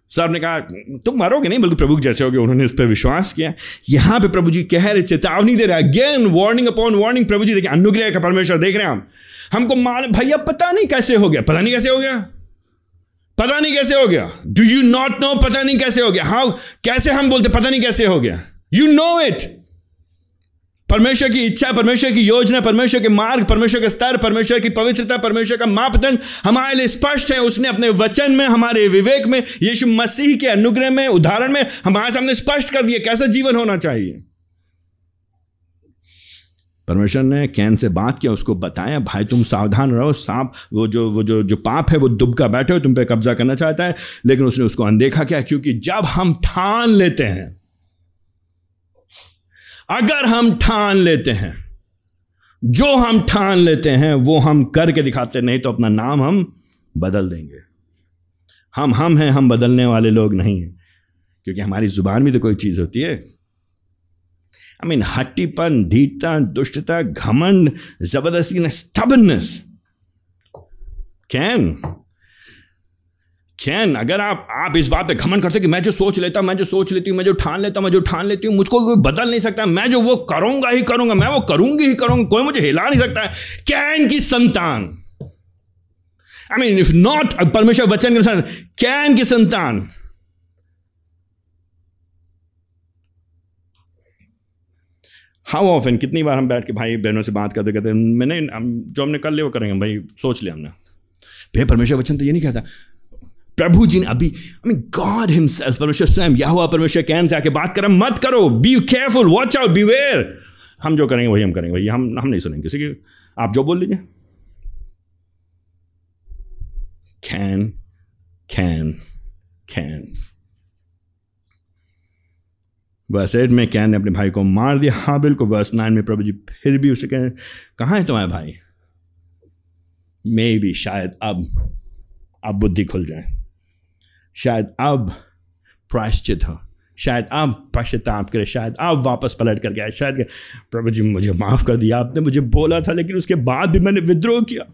सर ने कहा, तुम मरोगे नहीं, बल्कि प्रभु जैसे होगे, उन्होंने उस पर विश्वास किया। यहाँ पे प्रभु जी कह रहे, चेतावनी दे रहे अगेन वार्निंग अपॉन वार्निंग प्रभु जी देखिए, अनुग्रह का परमेश्वर देख रहे हैं हम। हमको मान भैया पता नहीं कैसे हो गया। पता नहीं कैसे हो गया? पता नहीं कैसे हो गया? डू यू नॉट नो पता नहीं कैसे हो गया। हाउ कैसे हम बोलते, पता नहीं कैसे हो गया? यू नो इट परमेश्वर की इच्छा, परमेश्वर की योजना, परमेश्वर के मार्ग, परमेश्वर के स्तर, परमेश्वर की पवित्रता, परमेश्वर का मापदंड हमारे लिए स्पष्ट है। उसने अपने वचन में, हमारे विवेक में, यीशु मसीह के अनुग्रह में, उदाहरण में हमारे सामने स्पष्ट कर दिया कैसा जीवन होना चाहिए। परमेश्वर ने कैन से बात किया, उसको बताया, भाई, तुम सावधान रहो, सांप, वो जो वो जो जो पाप है, वो दुबका बैठे हो, तुम पे कब्जा करना चाहता है। लेकिन उसने उसको अनदेखा किया, क्योंकि जब हम ठान लेते हैं अगर हम ठान लेते हैं, जो हम ठान लेते हैं, वो हम करके दिखाते, नहीं तो अपना नाम हम बदल देंगे। हम हम हैं, हम बदलने वाले लोग नहीं हैं। क्योंकि हमारी ज़ुबान भी तो कोई चीज़ होती है। आई मीन हट्टीपन धीटता दुष्टता, घमंड, ज़बरदस्ती स्टबननेस कैन कैन अगर आप आप इस बात पे घमन करते कि मैं जो सोच लेता, मैं जो सोच लेती हूँ, मैं जो ठान लेता, मैं जो ठान लेती हूँ, मुझको कोई बदल नहीं सकता, मैं जो वो करूँगा ही करूँगा, मैं वो करूँगी ही करूँगा, कोई मुझे हिला नहीं सकता। कैन की संतान। आई मीन इफ़ नॉट परमेश्वर वचन के अनुसार कैन की संतान। हाउ ऑफन कितनी बार हम बैठ के भाई बहनों से बात करते करते, मैंने जो हमने कर लिया, वो करेंगे भाई सोच लिया हमने। भैया, परमेश्वर वचन तो ये नहीं कहता प्रभु जी ने अभी आई मीन गॉड हिमसेल्फ परमेश्वर स्वयं या हुआ परमेश्वर कैन से आके बात करें, मत करो be careful watch out where हम जो करेंगे, वही हम करेंगे भाई हम हम नहीं सुनेंगे। किसी की, आप जो बोल लीजिए। Cain Cain Cain verse eight में कैन ने अपने भाई को मार दिया। हाबिल को वर्स नाइन में प्रभु जी फिर भी उसे कहें, कहाँ है तुम्हारे भाई? मे भी शायद अब अब बुद्धि खुल जाए। शायद अब प्रायश्चित हो। शायद अब पश्चाताप करे शायद अब वापस पलट कर गया, शायद प्रभु जी, मुझे माफ़ कर दिया, आपने मुझे बोला था, लेकिन उसके बाद भी मैंने विद्रोह किया।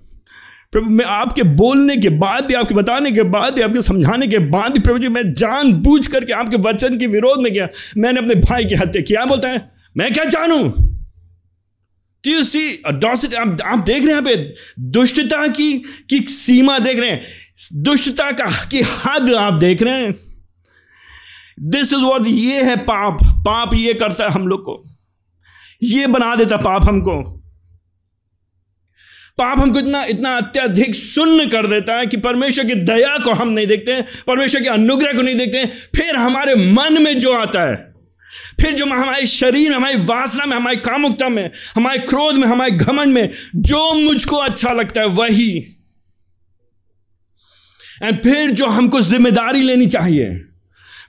प्रभु, मैं आपके बोलने के बाद भी, आपके बताने के बाद भी, आपके समझाने के बाद भी, प्रभु जी, मैं जान बूझ करके आपके वचन के विरोध में गया। मैंने अपने भाई की हत्या किया। बोलता है, मैं क्या जानू? सी आप आप देख रहे हैं पे दुष्टता की की सीमा देख रहे हैं। दुष्टता का की हद आप देख रहे हैं। दिस इज़ वॉट ये है पाप। पाप ये करता है हम लोग को। ये बना देता पाप हमको। पाप हमको इतना इतना अत्यधिक सुन्न कर देता है कि परमेश्वर की दया को हम नहीं देखते हैं, परमेश्वर के अनुग्रह को नहीं देखते हैं। फिर हमारे मन में जो आता है, फिर जो हमारे शरीर में, हमारी वासना में, हमारी कामुकता में, हमारे क्रोध में, हमारे घमंड में, जो मुझको अच्छा लगता है वही। एंड फिर जो हमको ज़िम्मेदारी लेनी चाहिए,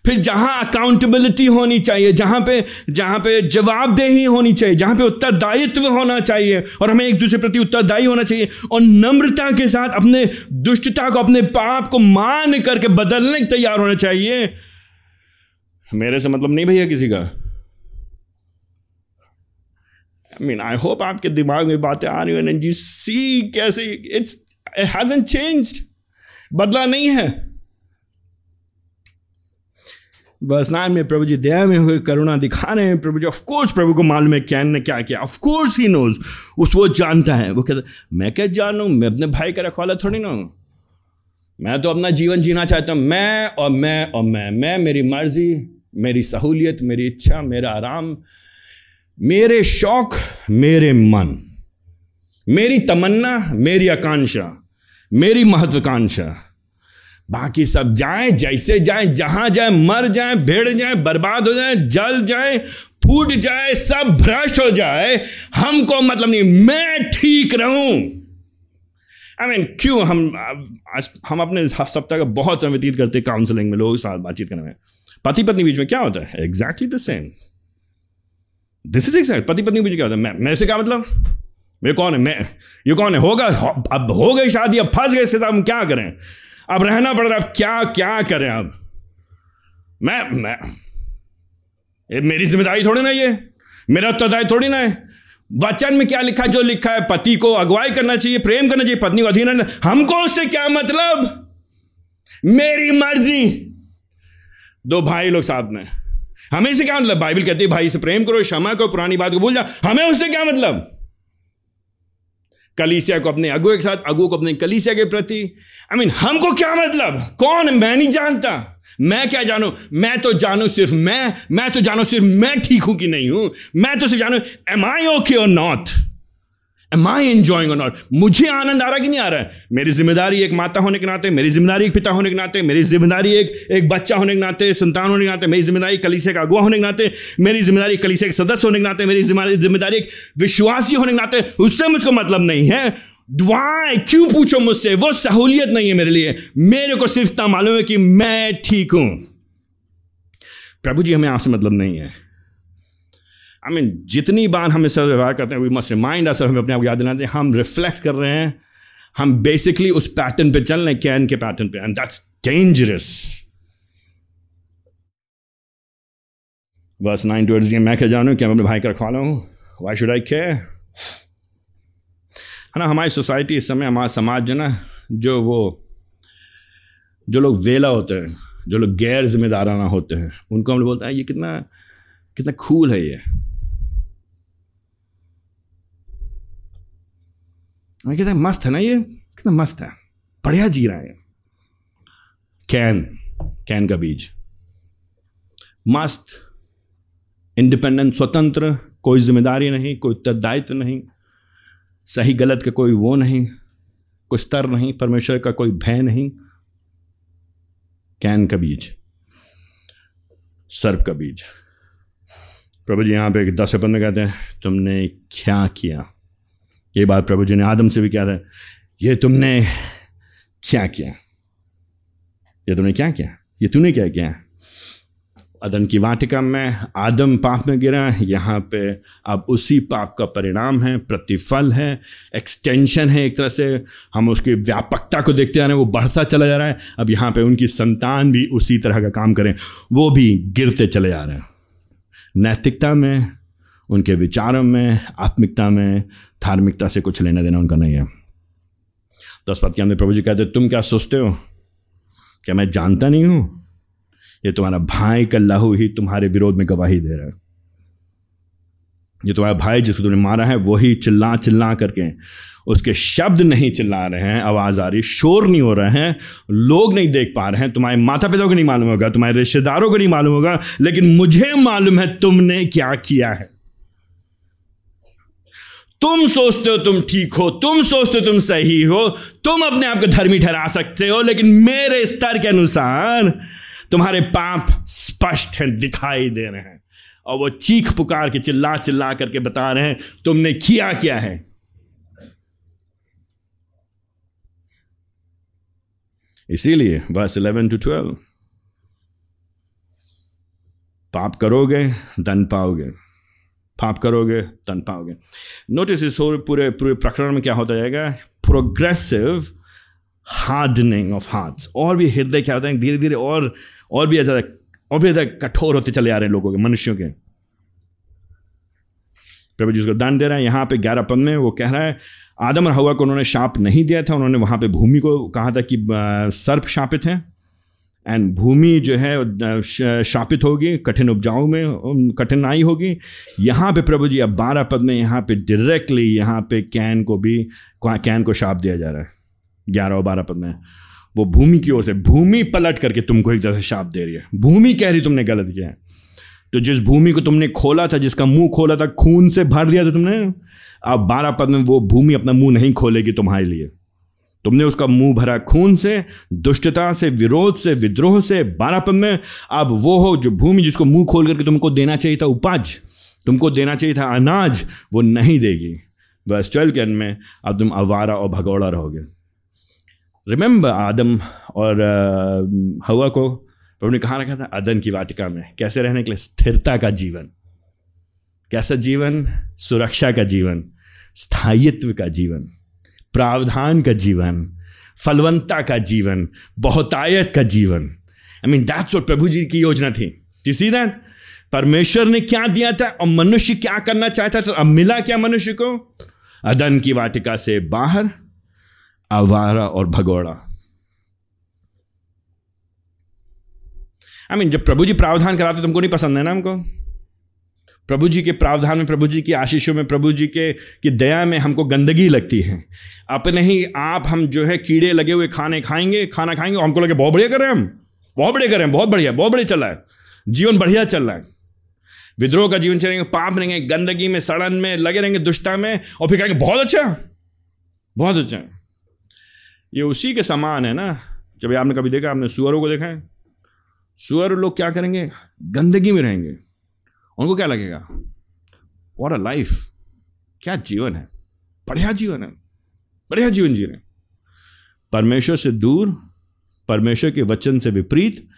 फिर जहाँ अकाउंटेबिलिटी होनी चाहिए, जहाँ पे जहाँ पे जवाबदेही होनी चाहिए, जहाँ पे उत्तरदायित्व होना चाहिए, और हमें एक दूसरे प्रति उत्तरदायी होना चाहिए, और नम्रता के साथ अपने दुष्टता को, अपने पाप को मान करके बदलने तैयार होना चाहिए। मेरे से मतलब नहीं भैया किसी का? आई मीन आई होप आपके दिमाग में बातें आ रही हैं सी कैसे इट्स इट हैजंट चेंज्ड बदला नहीं है। बस नाइन में प्रभु जी दया में हुए करुणा दिखा रहे हैं। प्रभु जी ऑफकोर्स प्रभु को मालूम है कैन ने क्या किया। ऑफकोर्स ही नोज़ उस वो जानता है। वो कहता, मैं क्या जानू मैं अपने भाई का रखवाला थोड़ी ना मैं तो अपना जीवन जीना चाहता हूँ। मैं और मैं और मैं मैं, मेरी मर्ज़ी, मेरी सहूलियत, मेरी इच्छा, मेरा आराम, मेरे शौक, मेरे मन, मेरी तमन्ना, मेरी आकांक्षा। मेरी महत्वाकांक्षा। बाकी सब जाए, जैसे जाए, जहाँ जाए, मर जाए, भेड़ जाए, बर्बाद हो जाए, जल जाए, फूट जाए, सब भ्रष्ट हो जाए, हमको मतलब नहीं, मैं ठीक रहूँ। आई मीन क्यों हम, आज हम अपने सप्ताह का बहुत समय व्यतीत करते हैं काउंसलिंग में, लोगों के साथ बातचीत करने में। पति पत्नी बीच में क्या होता है? Exactly the same this is exact पति पत्नी बीच में क्या होता है? मैं, मेरे से क्या मतलब? मेरे कौन है? मैं, ये कौन है? होगा अब हो गई शादी, अब फंस गए इसके हम क्या करें? अब रहना पड़ रहा है, अब क्या क्या करें अब? मैं मैं, ये मेरी ज़िम्मेदारी थोड़ी ना ये। मेरा उत्तरदायी थोड़ी ना है। वचन में क्या लिखा जो लिखा है, पति को अगुवाई करना चाहिए, प्रेम करना चाहिए, पत्नी को अधीन हमको उससे क्या मतलब? मेरी मर्ज़ी। दो भाई लोग साथ में। हमें से क्या मतलब? बाइबल कहती है, भाई से प्रेम करो, क्षमा करो, पुरानी बात को भूल जाओ। हमें उससे क्या मतलब? कलीसिया को अपने अगुए के साथ अगुओं को अपने कलीसिया के प्रति। आई I मीन mean, हमको क्या मतलब? कौन? मैं नहीं जानता। मैं क्या जानू? मैं तो जानू सिर्फ़ मैं। मैं तो जानू सिर्फ़ मैं ठीक हूँ कि नहीं हूँ। मैं तो सिर्फ़ जानू एम आई ओके और not am I enjoying not मुझे आनंद आ रहा कि नहीं आ रहा है? मेरी ज़िम्मेदारी एक माता होने के नाते, मेरी ज़िम्मेदारी एक पिता होने के नाते, मेरी ज़िम्मेदारी एक एक बच्चा होने के नाते, संतान होने के नाते, मेरी ज़िम्मेदारी कलीसे का अगुआ होने के नाते, मेरी ज़िम्मेदारी कलीसे के सदस्य होने के नाते, मेरी ज़िम्मेदारी एक विश्वासी होने के नाते, उससे मुझको मतलब नहीं है। वाई क्यों पूछो मुझसे? वो सहूलियत नहीं है मेरे लिए। मेरे को सिर्फ़ इतना मालूम है कि मैं ठीक हूँ। प्रभु जी, हमें आपसे मतलब नहीं है। आई मीन जितनी बार हम इससे व्यवहार करते हैं वी मस्ट रिमाइंड अस हमें अपने आप याद दिलाते हैं हम रिफ्लेक्ट कर रहे हैं, हम बेसिकली उस पैटर्न पे चल रहे हैं कैन के पैटर्न पे and that's dangerous verse nine towards मैं क्या जानूँ क्या मैं अपने भाई का रखवा हूँ। वाई शुड आई केयर है ना, हमारी सोसाइटी इस समय, हमारा समाज जो ना, जो वो, जो लोग वेला होते हैं, जो लोग गैर जिम्मेदाराना होते हैं, उनको हम लोग बोलते हैं, ये कितना कितना खूल है ये। कितना मस्त है ना ये? कितना मस्त है। बढ़िया जी रहा है कैन कैन का बीज। मस्त इंडिपेंडेंट स्वतंत्र, कोई ज़िम्मेदारी नहीं, कोई उत्तरदायित्व नहीं, सही, गलत का कोई वो नहीं, कोई स्तर नहीं, परमेश्वर का कोई भय नहीं। कैन का बीज, सर्प का बीज। प्रभु जी, यहाँ पे दस पद में कहते हैं, तुमने क्या किया? ये बात प्रभु जी ने आदम से भी किया था। ये तुमने क्या किया? ये तुमने क्या किया? ये तूने क्या किया? अदन की वाटिका में आदम पाप में गिरा, यहाँ पे अब उसी पाप का परिणाम है, प्रतिफल है एक्सटेंशन है एक तरह से। हम उसकी व्यापकता को देखते आ रहे हैं, वो बढ़ता चला जा रहा है। अब यहाँ पे उनकी संतान भी उसी तरह का काम करें, वो भी गिरते चले जा रहे हैं। नैतिकता में, उनके विचारों में, आत्मिकता में धार्मिकता से कुछ लेना देना उनका नहीं है। दस पद के अंदर प्रभु जी, कहते, तुम क्या सोचते हो? क्या मैं जानता नहीं हूँ? ये तुम्हारा भाई का लहू ही तुम्हारे विरोध में गवाही दे रहा है। ये तुम्हारा भाई जिसको तुमने मारा है वही चिल्ला चिल्ला करके उसके शब्द नहीं चिल्ला रहे हैं, आवाज़ आ रही शोर नहीं हो रहे हैं, लोग नहीं देख पा रहे हैं, तुम्हारे माता पिता को नहीं मालूम होगा, तुम्हारे रिश्तेदारों को नहीं मालूम होगा, लेकिन मुझे मालूम है तुमने क्या किया है। तुम सोचते हो तुम ठीक हो, तुम सोचते हो तुम सही हो, तुम अपने आप को धर्मी ठहरा सकते हो, लेकिन मेरे स्तर के अनुसार तुम्हारे पाप स्पष्ट हैं, दिखाई दे रहे हैं। और वो चीख पुकार के चिल्ला चिल्ला करके बता रहे हैं, तुमने किया क्या है? इसीलिए बस इलेवन टू ट्वेल्व पाप करोगे, धन पाओगे। पाप करोगे धन पाओगे। नोटिस इस पूरे पूरे प्रकरण में क्या होता जाएगा? प्रोग्रेसिव हार्डनिंग ऑफ़ हार्ट्स और भी हृदय क्या होता है? धीरे धीरे और और भी ज़्यादा, और भी ज़्यादा कठोर होते चले आ रहे हैं लोगों के, मनुष्यों के। प्रभु जी उसको दान दे रहे हैं। यहाँ पे ग्यारह पद में वो कह रहा है, आदम और हवा को उन्होंने शाप नहीं दिया था, उन्होंने वहाँ पे भूमि को कहा था कि सर्प शापित हैं। एंड भूमि जो है शापित होगी, कठिन उपजाऊ में कठिनाई होगी। यहाँ पे प्रभु जी, अब बारह पद में यहाँ पे डायरेक्टली यहाँ पे कैन को भी कैन को शाप दिया जा रहा है। ग्यारह और बारह पद में। वो भूमि की ओर से, भूमि पलट करके तुमको एक तरह से शाप दे रही है। भूमि कह रही तुमने गलत किया है। तो जिस भूमि को तुमने खोला था, जिसका मुँह खोला था, खून से भर दिया था तुमने, अब बारह पद में वो भूमि अपना मुँह नहीं खोलेगी तुम्हारे लिए। तुमने उसका मुँह भरा खून से, दुष्टता से, विरोध से, विद्रोह से बारह में, अब वो हो जो भूमि जिसको मुँह खोल करके तुमको देना चाहिए था उपज, तुमको देना चाहिए था अनाज, वो नहीं देगी। बस ट्वेल्व के अंत में, अब तुम अवारा और भगौड़ा रहोगे। रिमेंबर आदम और हवा को, प्रभु ने कहाँ रखा था अदन की वाटिका में, कैसे रहने के लिए? स्थिरता का जीवन। कैसा जीवन? सुरक्षा का जीवन। स्थायित्व का जीवन। प्रावधान का जीवन फलवंता का जीवन बहुतायत का जीवन। आई मीन दैट्स और प्रभु जी की योजना थी। यू सी दैट परमेश्वर ने क्या दिया था और मनुष्य क्या करना चाहता था अब मिला क्या मनुष्य को? अदन की वाटिका से बाहर आवारा और भगोड़ा। आई I मीन mean, जब प्रभु जी प्रावधान कराते तुमको नहीं पसंद है ना हमको? प्रभु जी के प्रावधान में प्रभु जी की आशीषों में प्रभु जी के, की दया में हमको गंदगी लगती है। अपने ही आप हम जो है कीड़े लगे हुए खाने खाएँगे, खाना खाएँगे हमको लगे बहुत बढ़िया करें हम। बहुत बढ़िया करें बहुत बढ़िया बहुत बढ़िया चल रहा है। जीवन बढ़िया चल रहा है। विद्रोह का जीवन चलेंगे, पाप रहेंगे, गंदगी में, सड़न में, लगे रहेंगे दुष्टा में, और फिर कहेंगे, बहुत अच्छा बहुत अच्छा ये उसी के समान है ना, जब आपने कभी देखा, आपने सुअरों को देखा है? सुअर लोग क्या करेंगे? गंदगी में रहेंगे। उनको क्या लगेगा? वॉट अ लाइफ क्या जीवन है? बढ़िया जीवन है। बढ़िया जीवन जी रहे परमेश्वर से दूर, परमेश्वर के वचन से विपरीत,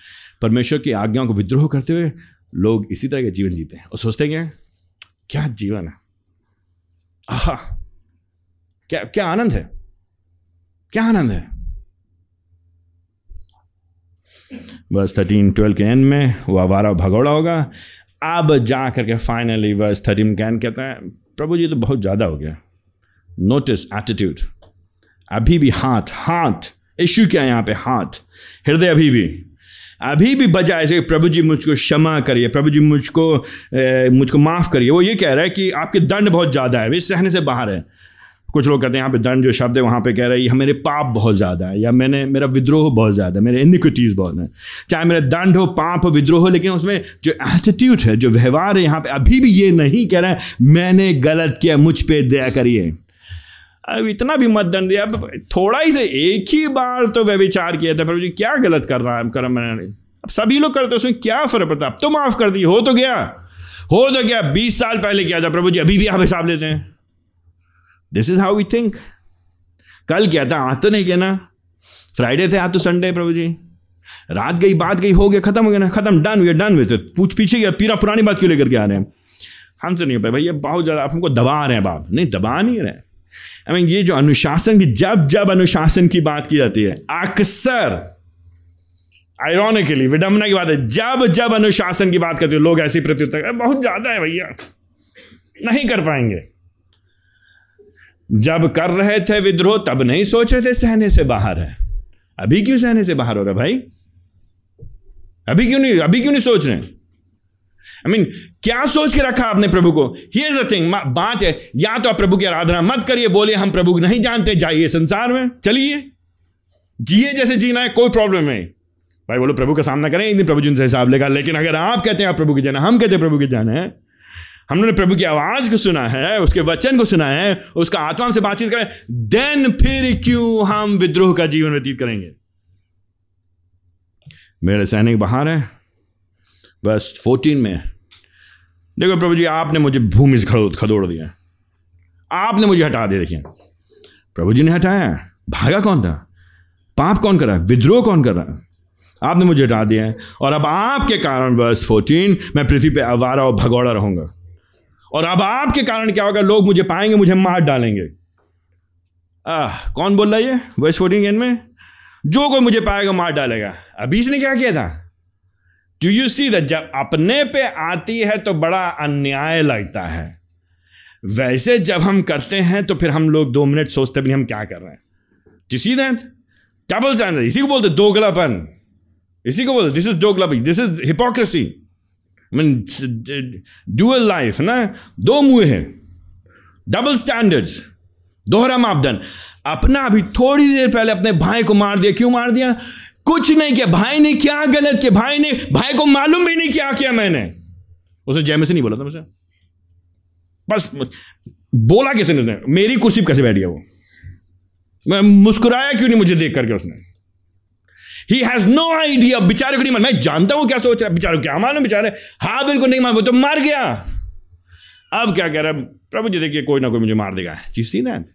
परमेश्वर की आज्ञाओं को विद्रोह करते हुए लोग इसी तरह का जीवन जीते हैं। और सोचते हैं? क्या जीवन है? आहा! क्या क्या आनंद है? क्या आनंद है? बस थर्टीन ट्वेल्व के एंड में वो आवारा भगौड़ा होगा। अब जा करके फाइनली वर्स थर्टीन कैन कहते हैं, प्रभु जी तो बहुत ज़्यादा हो गया। नोटिस एटीट्यूड अभी भी हाथ हाथ इश्यू क्या है यहाँ पे? हाथ। हृदय अभी भी। अभी भी बजा ऐसे, प्रभु जी, मुझको क्षमा करिए। प्रभु जी, मुझको मुझको माफ़ करिए। वो ये कह रहा है कि आपके दंड बहुत ज़्यादा है, वे सहने से बाहर है। कुछ लोग कहते हैं, यहाँ पे दंड जो शब्द है, वहाँ पे कह रहे हैं मेरे पाप बहुत ज़्यादा है, या मैंने, मेरा विद्रोह बहुत ज़्यादा है, मेरे इनिक्विटीज़ बहुत हैं। चाहे मेरा दंड हो, पाप हो, विद्रोह हो, लेकिन उसमें जो एटीट्यूड है, जो व्यवहार है, यहाँ पे अभी भी ये नहीं कह रहा है, मैंने गलत किया, मुझ पर दया करिए। अब इतना भी मत दंड दिया, अब थोड़ा ही से एक ही बार तो वह विचार किया था, प्रभु जी, क्या गलत कर रहा है कर मैंने अब सभी लोग करते उसमें क्या फ़र्क पड़ता अब तो माफ़ कर दी, हो तो गया, हो तो गया, बीस साल पहले किया था, प्रभु जी, अभी भी आप हिसाब लेते हैं। This is how we think कल क्या था? आज तो नहीं किया ना। फ्राइडे थे, आज तो संडे प्रभु जी। रात गई, बात गई, हो गया, खत्म हो गया ना। खत्म डन हुआ डन तो पूछ पीछे गया, पीरा पुरानी बात क्यों लेकर के आ रहे हैं? हमसे नहीं हो पाए भैया, बहुत ज़्यादा आप हमको दबा रहे हैं बाप। नहीं, दबा नहीं रहे। आई मीन ये जो अनुशासन की, जब जब अनुशासन की बात की जाती है, अक्सर आयरॉनिकली विडम्बना की बात है, जब जब अनुशासन की बात करते हो, लोग ऐसी प्रत्युत्तर बहुत ज़्यादा है भैया। नहीं कर पाएँगे। जब कर रहे थे विद्रोह, तब नहीं सोच रहे थे सहने से बाहर है। अभी क्यों सहने से बाहर हो रहा भाई? अभी क्यों नहीं, अभी क्यों नहीं सोच रहे आई मीन क्या सोच के रखा आपने प्रभु को? द थिंग बात है, या तो आप प्रभु की आराधना मत करिए, बोलिए, हम प्रभु नहीं जानते, जाइए संसार में, चलिए। जिए जैसे जीना है, कोई प्रॉब्लम नहीं। भाई बोलो, प्रभु का सामना करें, एक प्रभु जी उनसे हिसाब लेगा, लेकिन अगर आप कहते हैं आप प्रभु की जाना, हम कहते हैं प्रभु की जाना है हमने प्रभु की आवाज़ को सुना है, उसके वचन को सुना है, उसका आत्मा से बातचीत करें देन फिर क्यों हम विद्रोह का जीवन व्यतीत करेंगे? मेरे सैनिक बाहर है। बस फोर्टीन में, देखो प्रभु जी, आपने मुझे भूमि से खदोड़ दिया। आपने मुझे हटा दिया, देखिए। प्रभु जी ने हटाया। भागा कौन था? पाप कौन कर रहा है? विद्रोह कौन कर रहा है? आपने मुझे हटा दिया है। और अब आपके कारण वर्ष फोर्टीन मैं पृथ्वी पे आवारा और भगौड़ा रहूँगा। और अब आपके कारण क्या होगा? लोग मुझे पाएँगे, मुझे मार डालेंगे। आह, कौन बोल रहा है ये? वर्ष फोर्टीन एन में? जो कोई मुझे पाएगा, मार डालेगा। अभी इसने क्या किया था? डू यू सी द जब अपने पे आती है तो बड़ा अन्याय लगता है। वैसे जब हम करते हैं तो फिर हम लोग दो मिनट सोचते भी हम क्या कर रहे हैं। डू सी दैट क्या बोलते हैं इसी को बोलते दोगलापन। इसी को बोलते this is दोगलापन this is hypocrisy mean dual life ना दो मुँह हैं। डबल स्टैंडर्ड्स दोहरा मापदंड। अपना अभी थोड़ी देर पहले अपने भाई को मार दिया। क्यों मार दिया? कुछ नहीं किया। भाई ने क्या गलत किया? भाई ने, भाई को मालूम भी नहीं क्या किया मैंने। उसने जय में से नहीं बोला था मुझे। बस, बोला किसी ने मेरी कुर्सी पर कैसे बैठ गया वो? मैं मुस्कुराया क्यों नहीं मुझे देख करके उसने? ही हैज़ नो आइडिया बेचारे को नहीं मैं जानता हूँ क्या सोच रहा है। बेचारे क्या मालूम? बेचारे हाँ बिल्कुल नहीं वो तो मार गया। अब क्या कह रहा है? प्रभु जी, देखिए, कोई ना कोई मुझे मार देगा। जी सी दैट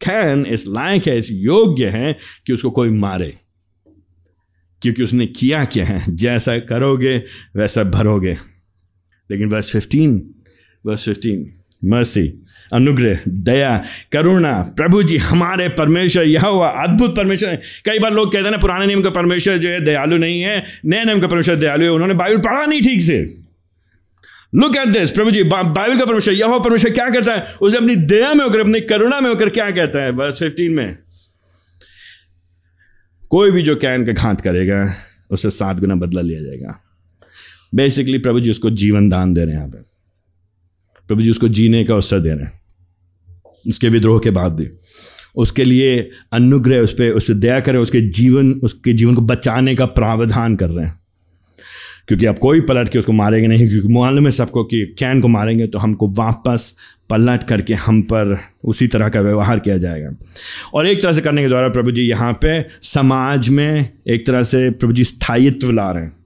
कैन इस लायक है इस योग्य है कि उसको कोई मारे। क्योंकि उसने किया क्या है? जैसा करोगे, वैसा भरोगे। लेकिन वर्ष फिफ्टीन वर्ष फिफ्टीन मर्सी अनुग्रह, दया, करुणा प्रभु जी हमारे परमेश्वर यह हुआ अद्भुत परमेश्वर है। कई बार लोग कहते हैं ना, पुराने नियम का परमेश्वर जो है दयालु नहीं है, नए नियम का परमेश्वर दयालु है, उन्होंने बाइबल पढ़ा नहीं ठीक से। लुक एट दिस प्रभु जी बाइबल का परमेश्वर यह परमेश्वर क्या करता है? उसे अपनी दया में होकर, अपनी करुणा में होकर क्या कहता है? वर्ष फिफ्टीन में, कोई भी जो कैन का घात करेगा, उसे सात गुना बदला लिया जाएगा। बेसिकली प्रभु जी उसको जीवन दान दे रहे हैं यहाँ पर प्रभु जी उसको जीने का अवसर दे रहे हैं। उसके विद्रोह के बाद भी। उसके लिए अनुग्रह उस पर उस पर दया करें, उसके जीवन उसके जीवन को बचाने का प्रावधान कर रहे हैं। क्योंकि अब कोई पलट के उसको मारेंगे नहीं, क्योंकि मालूम है सबको कि कैन को मारेंगे तो हमको वापस पलट करके हम पर उसी तरह का व्यवहार किया जाएगा। और एक तरह से करने के द्वारा प्रभु जी यहाँ पे समाज में एक तरह से प्रभु जी स्थायित्व ला रहे हैं।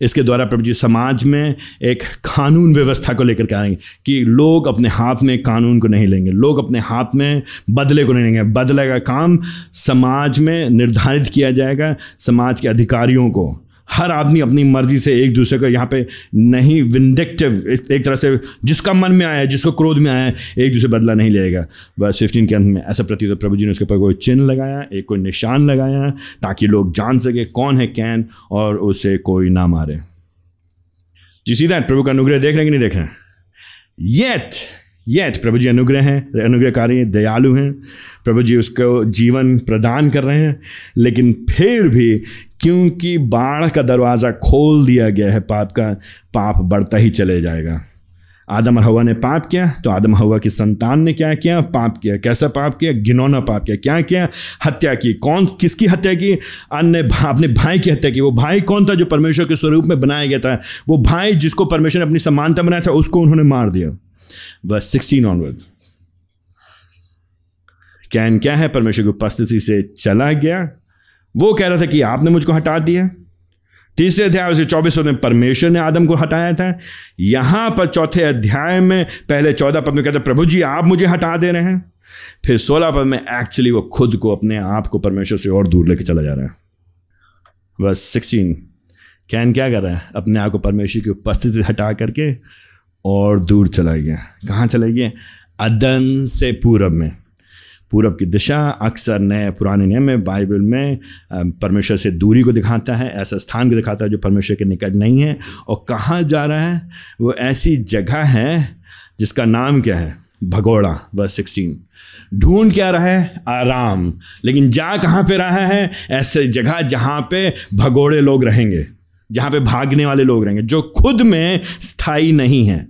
इसके द्वारा प्रभु जी समाज में एक कानून व्यवस्था को लेकर के आएँगे कि लोग अपने हाथ में कानून को नहीं लेंगे, लोग अपने हाथ में बदले को नहीं लेंगे। बदले का काम समाज में निर्धारित किया जाएगा, समाज के अधिकारियों को। हर आदमी अपनी मर्ज़ी से एक दूसरे को यहाँ पे नहीं विंडेक्टिव एक तरह से जिसका मन में आया है जिसको क्रोध में आया है एक दूसरे बदला नहीं लेगा। बस फिफ्टीन के अंत में, ऐसा प्रतीत प्रभु जी ने उसके ऊपर कोई चिन्ह लगाया, एक कोई निशान लगाया, ताकि लोग जान सके कौन है कैन और उसे कोई ना मारे। जी, सीधा प्रभु का अनुग्रह देख रहे हैं कि नहीं देख रहे हैं? येट येट प्रभु जी अनुग्रह हैं, अनुग्रहकारी दयालु हैं। प्रभु जी उसको जीवन प्रदान कर रहे हैं, लेकिन फिर भी क्योंकि बाढ़ का दरवाज़ा खोल दिया गया है पाप का पाप बढ़ता ही चले जाएगा। आदम और हवा ने पाप किया तो आदम हवा की संतान ने क्या किया? पाप किया। कैसा पाप किया? घिनौना पाप किया। क्या किया? हत्या की। कौन किसकी हत्या की? अन्य भा, अपने भाई की हत्या की। वो भाई कौन था जो परमेश्वर के स्वरूप में बनाया गया था? वो भाई जिसको परमेश्वर ने अपनी समानता बनाया था उसको उन्होंने मार दिया। बस सिक्सटीन ऑनवर्ड। कैन क्या है? परमेश्वर की उपस्थिति से चला गया। वो कह रहा था कि आपने मुझको हटा दिया। तीसरे अध्याय चौबीस में परमेश्वर ने आदम को हटाया था। यहाँ पर चौथे अध्याय में पहले चौदह पद में कहते प्रभु जी, आप मुझे हटा दे रहे हैं। फिर सोलह पद में, एक्चुअली वो खुद को अपने आप को परमेश्वर से और दूर लेके चला जा रहा है। बस सिक्सटीन, कैन क्या कर रहा है? अपने आप को परमेश्वर की उपस्थिति हटा करके और दूर चला गया। कहाँ चला गया अदन से पूरब में। पूरब की दिशा, अक्सर नए पुराने नियम में बाइबल में परमेश्वर से दूरी को दिखाता है, ऐसा स्थान को दिखाता है जो परमेश्वर के निकट नहीं है। और कहाँ जा रहा है? वो ऐसी जगह है जिसका नाम क्या है? भगोड़ा वर्स सिक्सटीन ढूंढ क्या रहा है? आराम। लेकिन जा कहाँ पे रहा है? ऐसे जगह जहाँ पे भगोड़े लोग रहेंगे, जहाँ पे भागने वाले लोग रहेंगे, जो खुद में स्थायी नहीं है।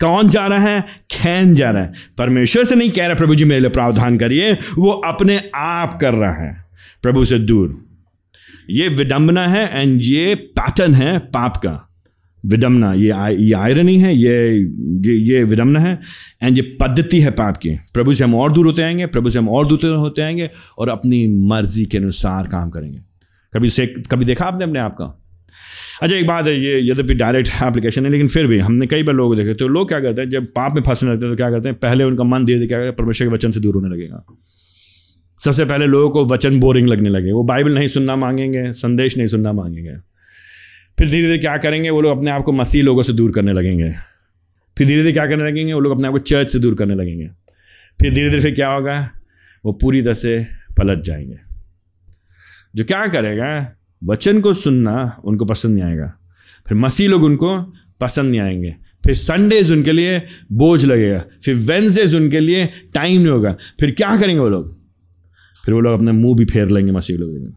कौन जा रहा है? खैन जा रहा है। परमेश्वर से नहीं कह रहा, प्रभु जी, मेरे लिए प्रावधान करिए। वो अपने आप कर रहा है। प्रभु से दूर। ये विडंबना है एंड ये पैटर्न है पाप का। विडम्बना ये ये आयरनी है, ये ये ये विडम्बना है। एंड ये पद्धति है पाप की। प्रभु से हम और दूर होते आएँगे, प्रभु से हम और दूर होते आएँगे और अपनी मर्ज़ी के अनुसार काम करेंगे। कभी से, कभी देखा आपने अपने आप का? अच्छा एक बात है, ये यद्यपि डायरेक्ट एप्लीकेशन है, लेकिन फिर भी हमने कई बार लोग देखे तो लोग क्या करते हैं, जब पाप में फंसने लगते हैं तो क्या करते हैं, पहले उनका मन धीरे धीरे क्या करें परमेश्वर के वचन से दूर होने लगेगा। सबसे पहले लोगों को वचन बोरिंग लगने लगे, वो बाइबल नहीं सुनना मांगेंगे, संदेश नहीं सुनना मांगेंगे। फिर धीरे धीरे क्या करेंगे, वो लोग अपने आप को मसीह लोगों से दूर करने लगेंगे। फिर धीरे धीरे क्या करने लगेंगे, वो लोग अपने आप को चर्च से दूर करने लगेंगे। फिर धीरे धीरे फिर क्या होगा, वो पूरी तरह से पलट जाएँगे। जो क्या करेगा वचन को सुनना उनको पसंद नहीं आएगा। फिर मसीह लोग उनको पसंद नहीं आएँगे। फिर संडेज उनके लिए बोझ लगेगा। फिर वेंसडेज उनके लिए टाइम नहीं होगा। फिर क्या करेंगे वो लोग? फिर वो लोग अपने मुँह भी फेर लेंगे मसीह लोग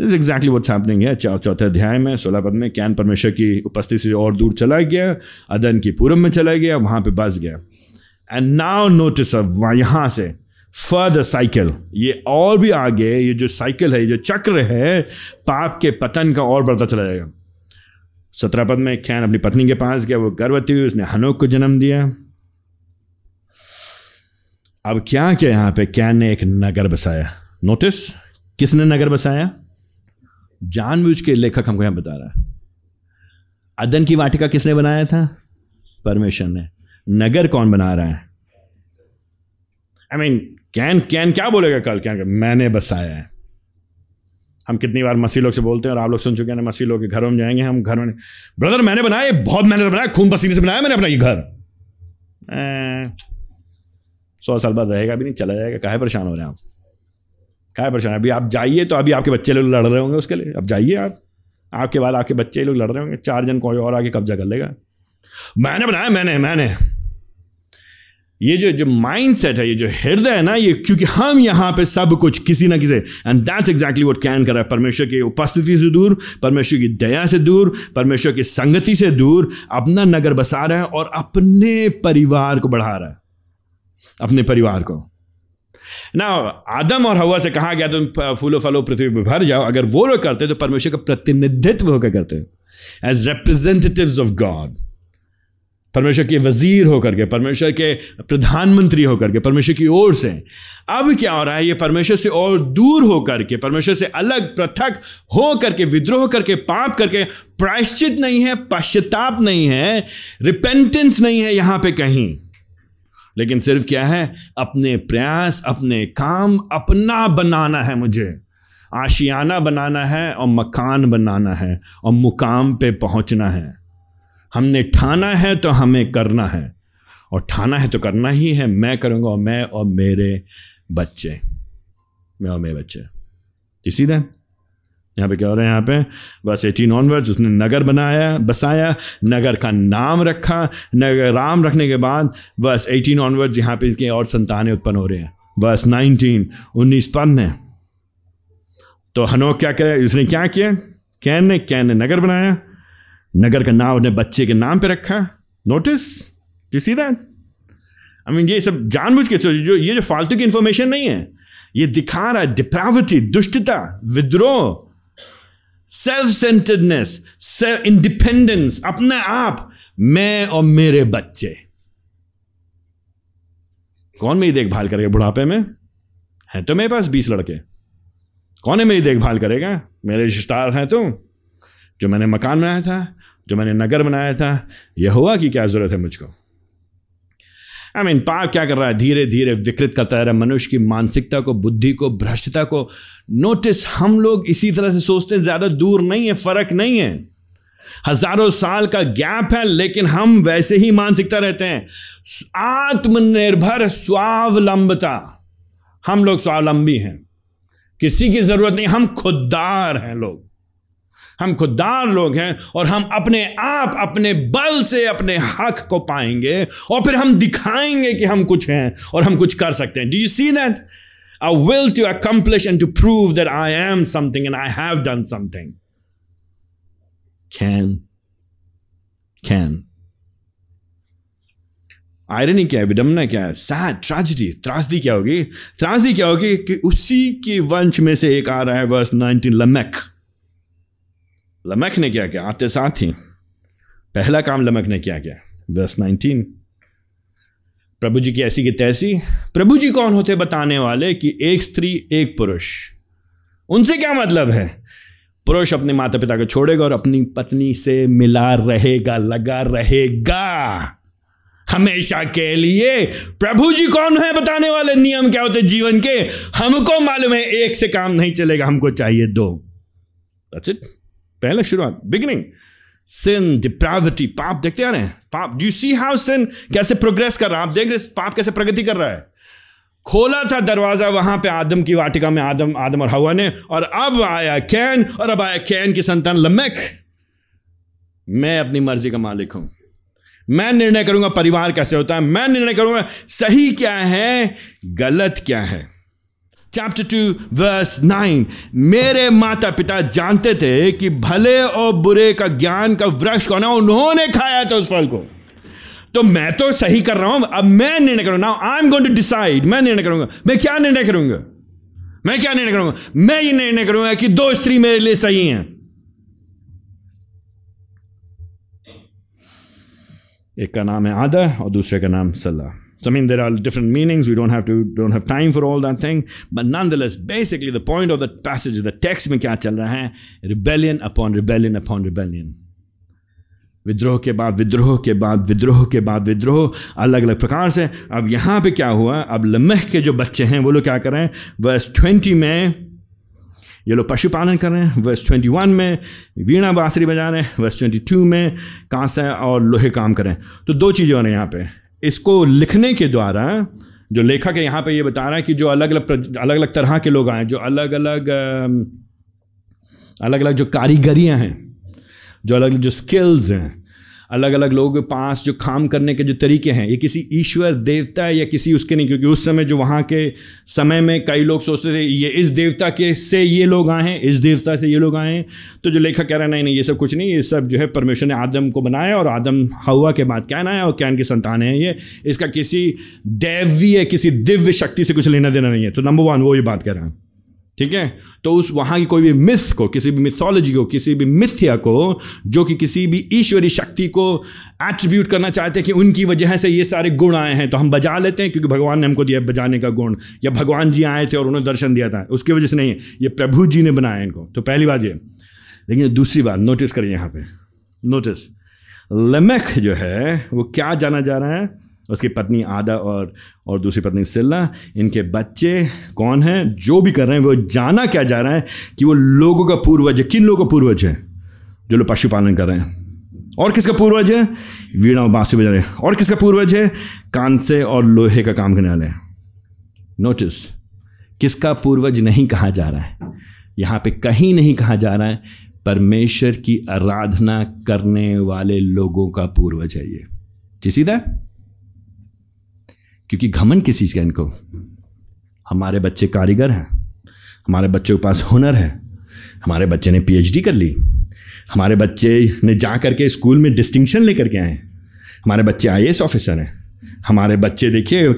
दिस एग्जैक्टली वट्स हैपनिंग है चौथे अध्याय में, सोलह पद में कैन परमेश्वर की उपस्थिति से और दूर चला गया, अदन की पूरब में चला गया, वहाँ पे बस गया। एंड नाउ नोटिस अब यहाँ से। फर्दर साइकिल ये और भी आगे, ये जो साइकिल है, ये जो चक्र है, पाप के पतन का और बढ़ता चला जाएगा। सत्रह पद में खैन अपनी पत्नी के पास गया, वो गर्भवती हुई, उसने हनोक को जन्म दिया। अब क्या क्या यहाँ पे? कैन ने एक नगर बसाया। नोटिस किसने नगर बसाया? जानबूझ के लेखक हमको यहाँ बता रहा है। अदन की वाटिका किसने बनाया था? परमेश्वर ने। नगर कौन बना रहा है? आई मीन कैन कैन, क्या बोलेगा कल? क्या, मैंने बसाया है। हम कितनी बार मसी लोग से बोलते हैं और आप लोग सुन चुके हैं मसी लोग के घरों में जाएँगे, हम घर में ब्रदर, मैंने बनाया, बहुत मेहनत बनाया, खून पसीने से बनाया मैंने अपना ये घर। सौ साल बाद रहेगा भी नहीं, चला जाएगा, काहे परेशान हो रहे हैं आप? काहे परेशान अभी आप जाइए तो अभी आपके बच्चे लोग लड़ रहे होंगे उसके लिए। अब जाइए आप। आपके बाद आपके बच्चे लोग लड़ रहे होंगे, चार जन कोई और आके कब्जा कर लेगा। मैंने बनाया, मैंने मैंने। ये जो जो माइंड सेट है, ये जो हृदय है ना, ये क्योंकि हम यहाँ पे सब कुछ किसी ना किसी and that's exactly what Cain कर रहा है। परमेश्वर की उपस्थिति से दूर, परमेश्वर की दया से दूर, परमेश्वर की संगति से दूर, अपना नगर बसा रहा है और अपने परिवार को बढ़ा रहा है। अपने परिवार को। ना आदम और हवा से कहा गया, तुम फूलो, फलो, पृथ्वी पर भर जाओ। अगर वो लोग करते तो परमेश्वर का प्रतिनिधित्व होकर करते। एज रिप्रेजेंटेटिव्स ऑफ़ गॉड परमेश्वर के वज़ीर होकर के, परमेश्वर के प्रधानमंत्री होकर के, परमेश्वर की ओर से। अब क्या हो रहा है? ये परमेश्वर से और दूर होकर के, परमेश्वर से अलग पृथक हो करके विद्रोह करके, पाप करके प्रायश्चित नहीं है, पश्चाताप नहीं है रिपेंटेंस नहीं है यहाँ पे कहीं। लेकिन सिर्फ़ क्या है? अपने प्रयास, अपने काम अपना बनाना है मुझे। आशियाना बनाना है और मकान बनाना है और मुकाम पे पहुँचना है। हमने ठाना है तो हमें करना है। और ठाना है तो करना ही है। मैं करूँगा और मैं और मेरे बच्चे। मैं और मेरे बच्चे। इसी दिन यहाँ पे क्या हो रहा है? यहाँ पे बस एटीन ऑनवर्ड्स उसने नगर बनाया, बसाया, नगर का नाम रखा, नगर, राम रखने के बाद बस एटीन ऑनवर्ड्स यहाँ पे इसके और संतानें उत्पन्न हो रहे हैं। बस नाइनटीन उन्नीस पद ने तो हनोक क्या करे उसने क्या किया? कैन ने कैन ने नगर बनाया। नगर का नाम अपने बच्चे के नाम पे रखा। Notice you see that I mean ये सब जानबूझ के जो ये जो फालतू की इंफॉर्मेशन नहीं है। ये दिखा रहा है डिप्राविटी दुष्टता, विद्रोह सेल्फ सेंटर्डनेस सेल्फ इंडिपेंडेंस अपने आप, मैं और मेरे बच्चे। कौन मेरी देखभाल करेगा बुढ़ापे में? है तो मेरे पास बीस लड़के। कौन है मेरी देखभाल करेगा? मेरे रिश्तेदार हैं तो जो मैंने मकान बनाया था। जो मैंने नगर बनाया था, यह हुआ कि क्या ज़रूरत है मुझको? आई मीन पाप क्या कर रहा है? धीरे धीरे विकृत करता है मनुष्य की मानसिकता को, बुद्धि को, भ्रष्टता को। नोटिस हम लोग इसी तरह से सोचते हैं, ज़्यादा दूर नहीं है, फ़र्क नहीं है। हज़ारों साल का गैप है, लेकिन हम वैसे ही मानसिकता रहते हैं। आत्मनिर्भर स्वावलंबता। हम लोग स्वावलंबी हैं। किसी की ज़रूरत नहीं, हम खुददार हैं लोग। हम खुददार लोग हैं और हम अपने आप, अपने बल से, अपने हक को पाएँगे और फिर हम दिखाएँगे कि हम कुछ हैं और हम कुछ कर सकते हैं। Do you see that I will to accomplish and to prove that I am something and I have done something. Can. Can. Irony क्या है? विडम्बना क्या है? सैड ट्रेजिडी त्रासदी क्या होगी? त्रासदी क्या होगी कि उसी के वंश में से एक आ रहा है वर्स 19 लमक लमक ने क्या किया? आते साथ ही। पहला काम लमक ने क्या किया? दस नाइनटीन प्रभु जी की ऐसी की तैसी। प्रभु जी कौन होते बताने वाले कि एक स्त्री, एक पुरुष? उनसे क्या मतलब है? पुरुष अपने माता पिता को छोड़ेगा और अपनी पत्नी से मिला रहेगा, लगा रहेगा। हमेशा के लिए प्रभु जी कौन है बताने वाले? नियम क्या होते जीवन के? हमको मालूम है, एक से काम नहीं चलेगा, हमको चाहिए दो। That's it. पहले शुरुआत बिगिनिंग सिन डिप्राविटी पाप देखते आ रहे हैं। पाप यू सी हाउ सिन कैसे प्रोग्रेस कर रहा है? आप देख रहे पाप कैसे प्रगति कर रहा है। खोला था दरवाज़ा, वहाँ पे आदम की वाटिका में, आदम आदम और हवा ने, और अब आया कैन, और अब आया कैन की संतान लमेक। मैं अपनी मर्ज़ी का मालिक हूँ। मैं निर्णय करूँगा, परिवार कैसे होता है? मैं निर्णय करूँगा, सही क्या है, गलत क्या है? चैप्टर टू वर्स नाइन मेरे माता पिता जानते थे कि भले और बुरे का ज्ञान का वृक्ष कौन है, उन्होंने खाया था उस फल को। तो मैं तो सही कर रहा हूँ, अब मैं निर्णय करूँगा। Now I am going to decide मैं निर्णय करूँगा। मैं क्या निर्णय करूँगा? मैं क्या निर्णय करूँगा? मैं ये निर्णय करूँगा कि दो स्त्री मेरे लिए सही हैं। एक का नाम है आदर और दूसरे का नाम सल्लाह So I mean, there are different meanings. We don't have to don't have time for all that thing. But nonetheless, basically, the point of the passage, the text में क्या चल रहा है? Rebellion upon rebellion upon rebellion. विद्रोह के बाद विद्रोह के बाद विद्रोह के बाद विद्रोह अलग अलग प्रकार से अब यहाँ पे क्या हुआ अब लम्ह के जो बच्चे हैं वो लोग क्या कर रहे हैं वर्स ट्वेंटी में ये लोग पशुपालन कर रहे हैं वर्स ट्वेंटी वन में वीणा बांसुरी बजा रहे हैं वर्स ट्वेंटी टू में कांसा और लोहे काम कर रहे हैं तो दो चीज़ें हो रही हैं यहाँ पे इसको लिखने के द्वारा, जो लेखक है, यहाँ पे ये बता रहा है कि जो अलग अलग अलग अलग तरह के लोग आए, जो अलग अलग अलग अलग जो कारीगरियाँ हैं, जो अलग जो स्किल्स हैं अलग अलग लोगों के पास जो काम करने के जो तरीके हैं, ये किसी ईश्वर देवता या किसी उसके नहीं? क्योंकि उस समय जो वहाँ के समय में कई लोग सोचते थे, ये इस देवता के से ये लोग आए हैं, इस देवता से ये लोग आए हैं। तो जो लेखक कह रहा है, नहीं नहीं, ये सब कुछ नहीं, ये सब जो है परमेश्वर ने आदम को बनाया और आदम हवा के बाद कैन आया और कैन की संतान है ये। इसका किसी दैवीय, किसी दिव्य शक्ति से कुछ लेना देना नहीं है। तो नंबर वन वो ये बात कह रहा है। ठीक है? तो उस वहाँ की कोई भी मिथ को, किसी भी मिथोलॉजी को, किसी भी मिथ्या को, जो कि किसी भी ईश्वरी शक्ति को एट्रीब्यूट करना चाहते हैं कि उनकी वजह से ये सारे गुण आए हैं तो हम बजा लेते हैं, क्योंकि भगवान ने हमको दिया बजाने का गुण। या भगवान जी आए थे और उन्होंने दर्शन दिया था, उसकी वजह से नहीं है ये प्रभु जी ने बनाया इनको। तो पहली बात ये। लेकिन दूसरी बात नोटिस करिए यहाँ पे। नोटिस लमेख जो है, वो क्या जाना जा रहा है? उसकी पत्नी आदा और और दूसरी पत्नी सिल्ला, इनके बच्चे कौन हैं? जो भी कर रहे हैं, वो जाना क्या जा रहा है कि वो लोगों का पूर्वज है। किन लोगों का पूर्वज है? जो लोग पशुपालन कर रहे हैं। और किसका पूर्वज है? वीणा और बांसुरी बजा रहे हैं। और किसका पूर्वज है? कांसे और लोहे का काम करने वाले हैं। नोटिस किसका पूर्वज नहीं कहा जा रहा है? यहाँ पे कहीं नहीं कहा जा रहा है। परमेश्वर की आराधना करने वाले लोगों का पूर्वज है ये। चिसीदा क्योंकि घमन किस चीज़ का इनको। हमारे बच्चे कारीगर हैं, हमारे बच्चों के पास हुनर है, हमारे बच्चे ने पीएचडी कर ली, हमारे बच्चे ने जा करके स्कूल में डिस्टिंक्शन लेकर के आए, हमारे बच्चे आई ऑफिसर हैं, हमारे बच्चे देखिए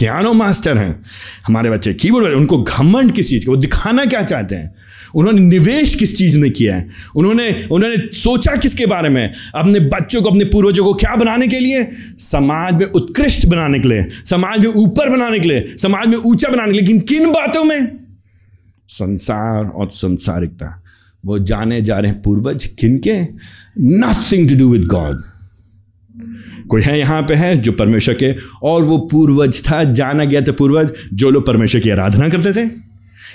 पियानो मास्टर हैं। हमारे बच्चे कीबोर्ड उनको घमंड किस चीज़ का, वो दिखाना क्या चाहते हैं? उन्होंने निवेश किस चीज़ में किया है? उन्होंने उन्होंने सोचा किसके बारे में? अपने बच्चों को, अपने पूर्वजों को क्या बनाने के लिए? समाज में उत्कृष्ट बनाने के लिए, समाज में ऊपर बनाने के लिए, समाज में ऊँचा बनाने के लिए, लेकिन किन बातों में? संसार और संसारिकता। वो जाने जा रहे हैं पूर्वज किन के? Nothing to do with God कोई है यहाँ पे है जो परमेश्वर के, और वो पूर्वज था, जाना गया था पूर्वज, जो लोग परमेश्वर की आराधना करते थे,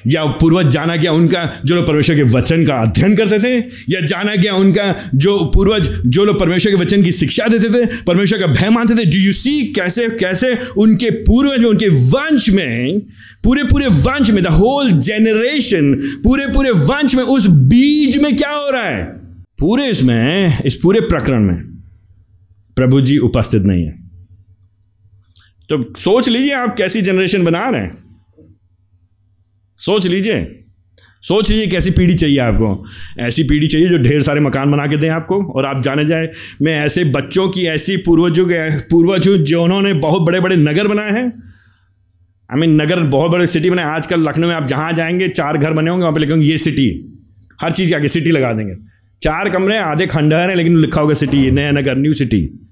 या पूर्वज जाना गया उनका, जो लोग परमेश्वर के वचन का अध्ययन करते थे, या जाना गया उनका, जो पूर्वज, जो लोग परमेश्वर के वचन की शिक्षा देते थे, परमेश्वर का भय मानते थे डू यू सी कैसे कैसे उनके पूर्वज में, उनके वंश में पूरे पूरे वंश में द होल जेनरेशन पूरे पूरे वंश में उस बीज में क्या हो रहा है? पूरे इसमें, इस पूरे प्रकरण में प्रभु जी उपस्थित नहीं है। तो सोच लीजिए आप कैसी जनरेशन बना रहे हैं। सोच लीजिए। सोच लीजिए कैसी पीढ़ी चाहिए आपको। ऐसी पीढ़ी चाहिए जो ढेर सारे मकान बना के दें आपको। और आप जाने जाए, मैं ऐसे बच्चों की ऐसी पूर्वजों के पूर्वज जो उन्होंने बहुत बड़े बड़े नगर बनाए हैं। आई मीन नगर बहुत बड़े सिटी बनाए। आजकल लखनऊ में आप जहाँ जाएँगे, चार घर बने होंगे, वहाँ पे लिखेंगे ये सिटी हर चीज़ के आगे सिटी लगा देंगे। चार कमरे, आधे खंडहर हैं, लेकिन लिखा होगा सिटी नया नगर न्यू सिटी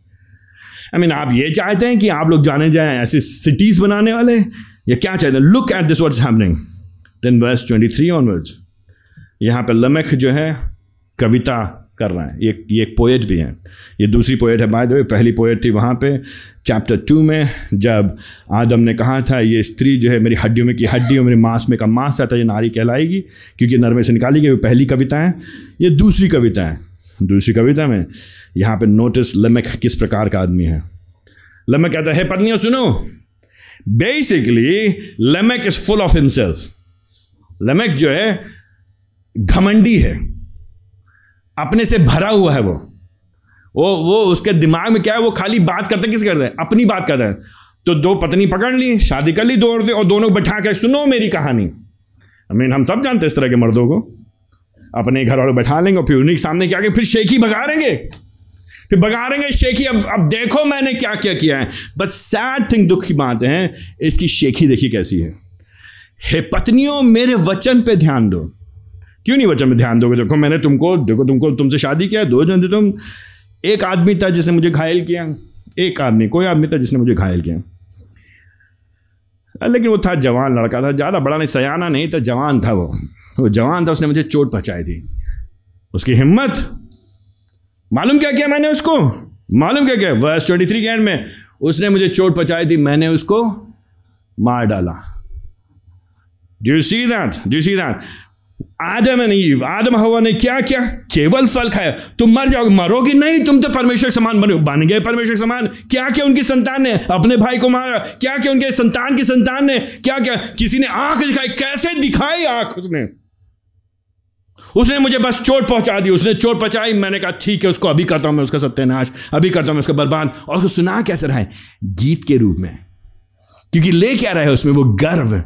आई मीन आप ये चाहते हैं कि आप लोग जाने जाएँ ऐसे सिटीज़ बनाने वाले? या क्या चाहते हैं? Look at this what's happening then verse twenty three onwards यहाँ पे लमक जो है, कविता कर रहा है। ये ये एक पोएट भी है। ये दूसरी पोएट है बाय द वे पहली पोएट थी वहाँ पे चैप्टर टू में, जब आदम ने कहा था, ये स्त्री जो है, मेरी हड्डियों में की हड्डी और मेरे मांस में का मांस आता है, ये नारी कहलाएगी, क्योंकि नरमे से निकाली गई पहली कविता है। ये दूसरी कविता है। दूसरी कविता में यहाँ पे नोटिस लमक किस प्रकार का आदमी है? लमक कहता है पत्नियों, सुनो। Basically Lamech is full of himself Lamech जो है, घमंडी है। अपने से भरा हुआ है वो। वो वो उसके दिमाग में क्या है? वो खाली बात करते किस करते हैं? अपनी बात करते हैं। तो दो पत्नी पकड़ ली, शादी कर ली दो औरतें और दोनों बैठा के, सुनो मेरी कहानी। आई मीन हम सब जानते हैं इस तरह के मर्दों को। अपने घर वालों बैठा लेंगे और फिर उन्हीं के सामने क्या फिर शेखी भगा देंगे। फिर भगा देंगे शेखी अब अब देखो मैंने क्या क्या किया है। बट सैड थिंग दुख की बात है, इसकी शेखी देखी कैसी है। हे पत्नियों, मेरे वचन पे ध्यान दो। क्यों नहीं वचन पे ध्यान दोगे? देखो, मैंने तुमको, देखो, तुमको, तुमसे शादी किया, दो जन थे तुम। एक आदमी था जिसने मुझे घायल किया। एक आदमी, कोई आदमी था जिसने मुझे घायल किया। लेकिन वो था जवान, लड़का था, ज़्यादा बड़ा नहीं, सयाना नहीं था, जवान था वो। वो जवान था, उसने मुझे चोट पहुँचाई थी। उसकी हिम्मत मालूम क्या किया मैंने उसको? मालूम क्या किया? वर्स ट्वेंटी थ्री के एंड में उसने मुझे चोट पहुंचाई थी, मैंने उसको मार डाला। Do you see that do see that Adam Eve, आदम हवा ने क्या क्या? केवल फल खाया। तुम मर जाओगे। मरोगे नहीं, तुम तो परमेश्वर समान बने, बन गए परमेश्वर समान। क्या क्या उनकी संतान ने अपने भाई को मारा? क्या क्या उनके संतान की संतान ने? क्या क्या? किसी ने आँख दिखाई? कैसे दिखाई आँख उसने? उसने मुझे बस चोट पहुँचा दी, उसने चोट पहुंचाई। मैंने कहा, ठीक है, उसको अभी करता हूँ मैं, उसका सत्यानाश, अभी करता हूँ मैं, उसका बर्बाद और उसको सुना कैसे रहा है? गीत के रूप में। क्योंकि ले क्या रहा है उसमें? वो गर्व।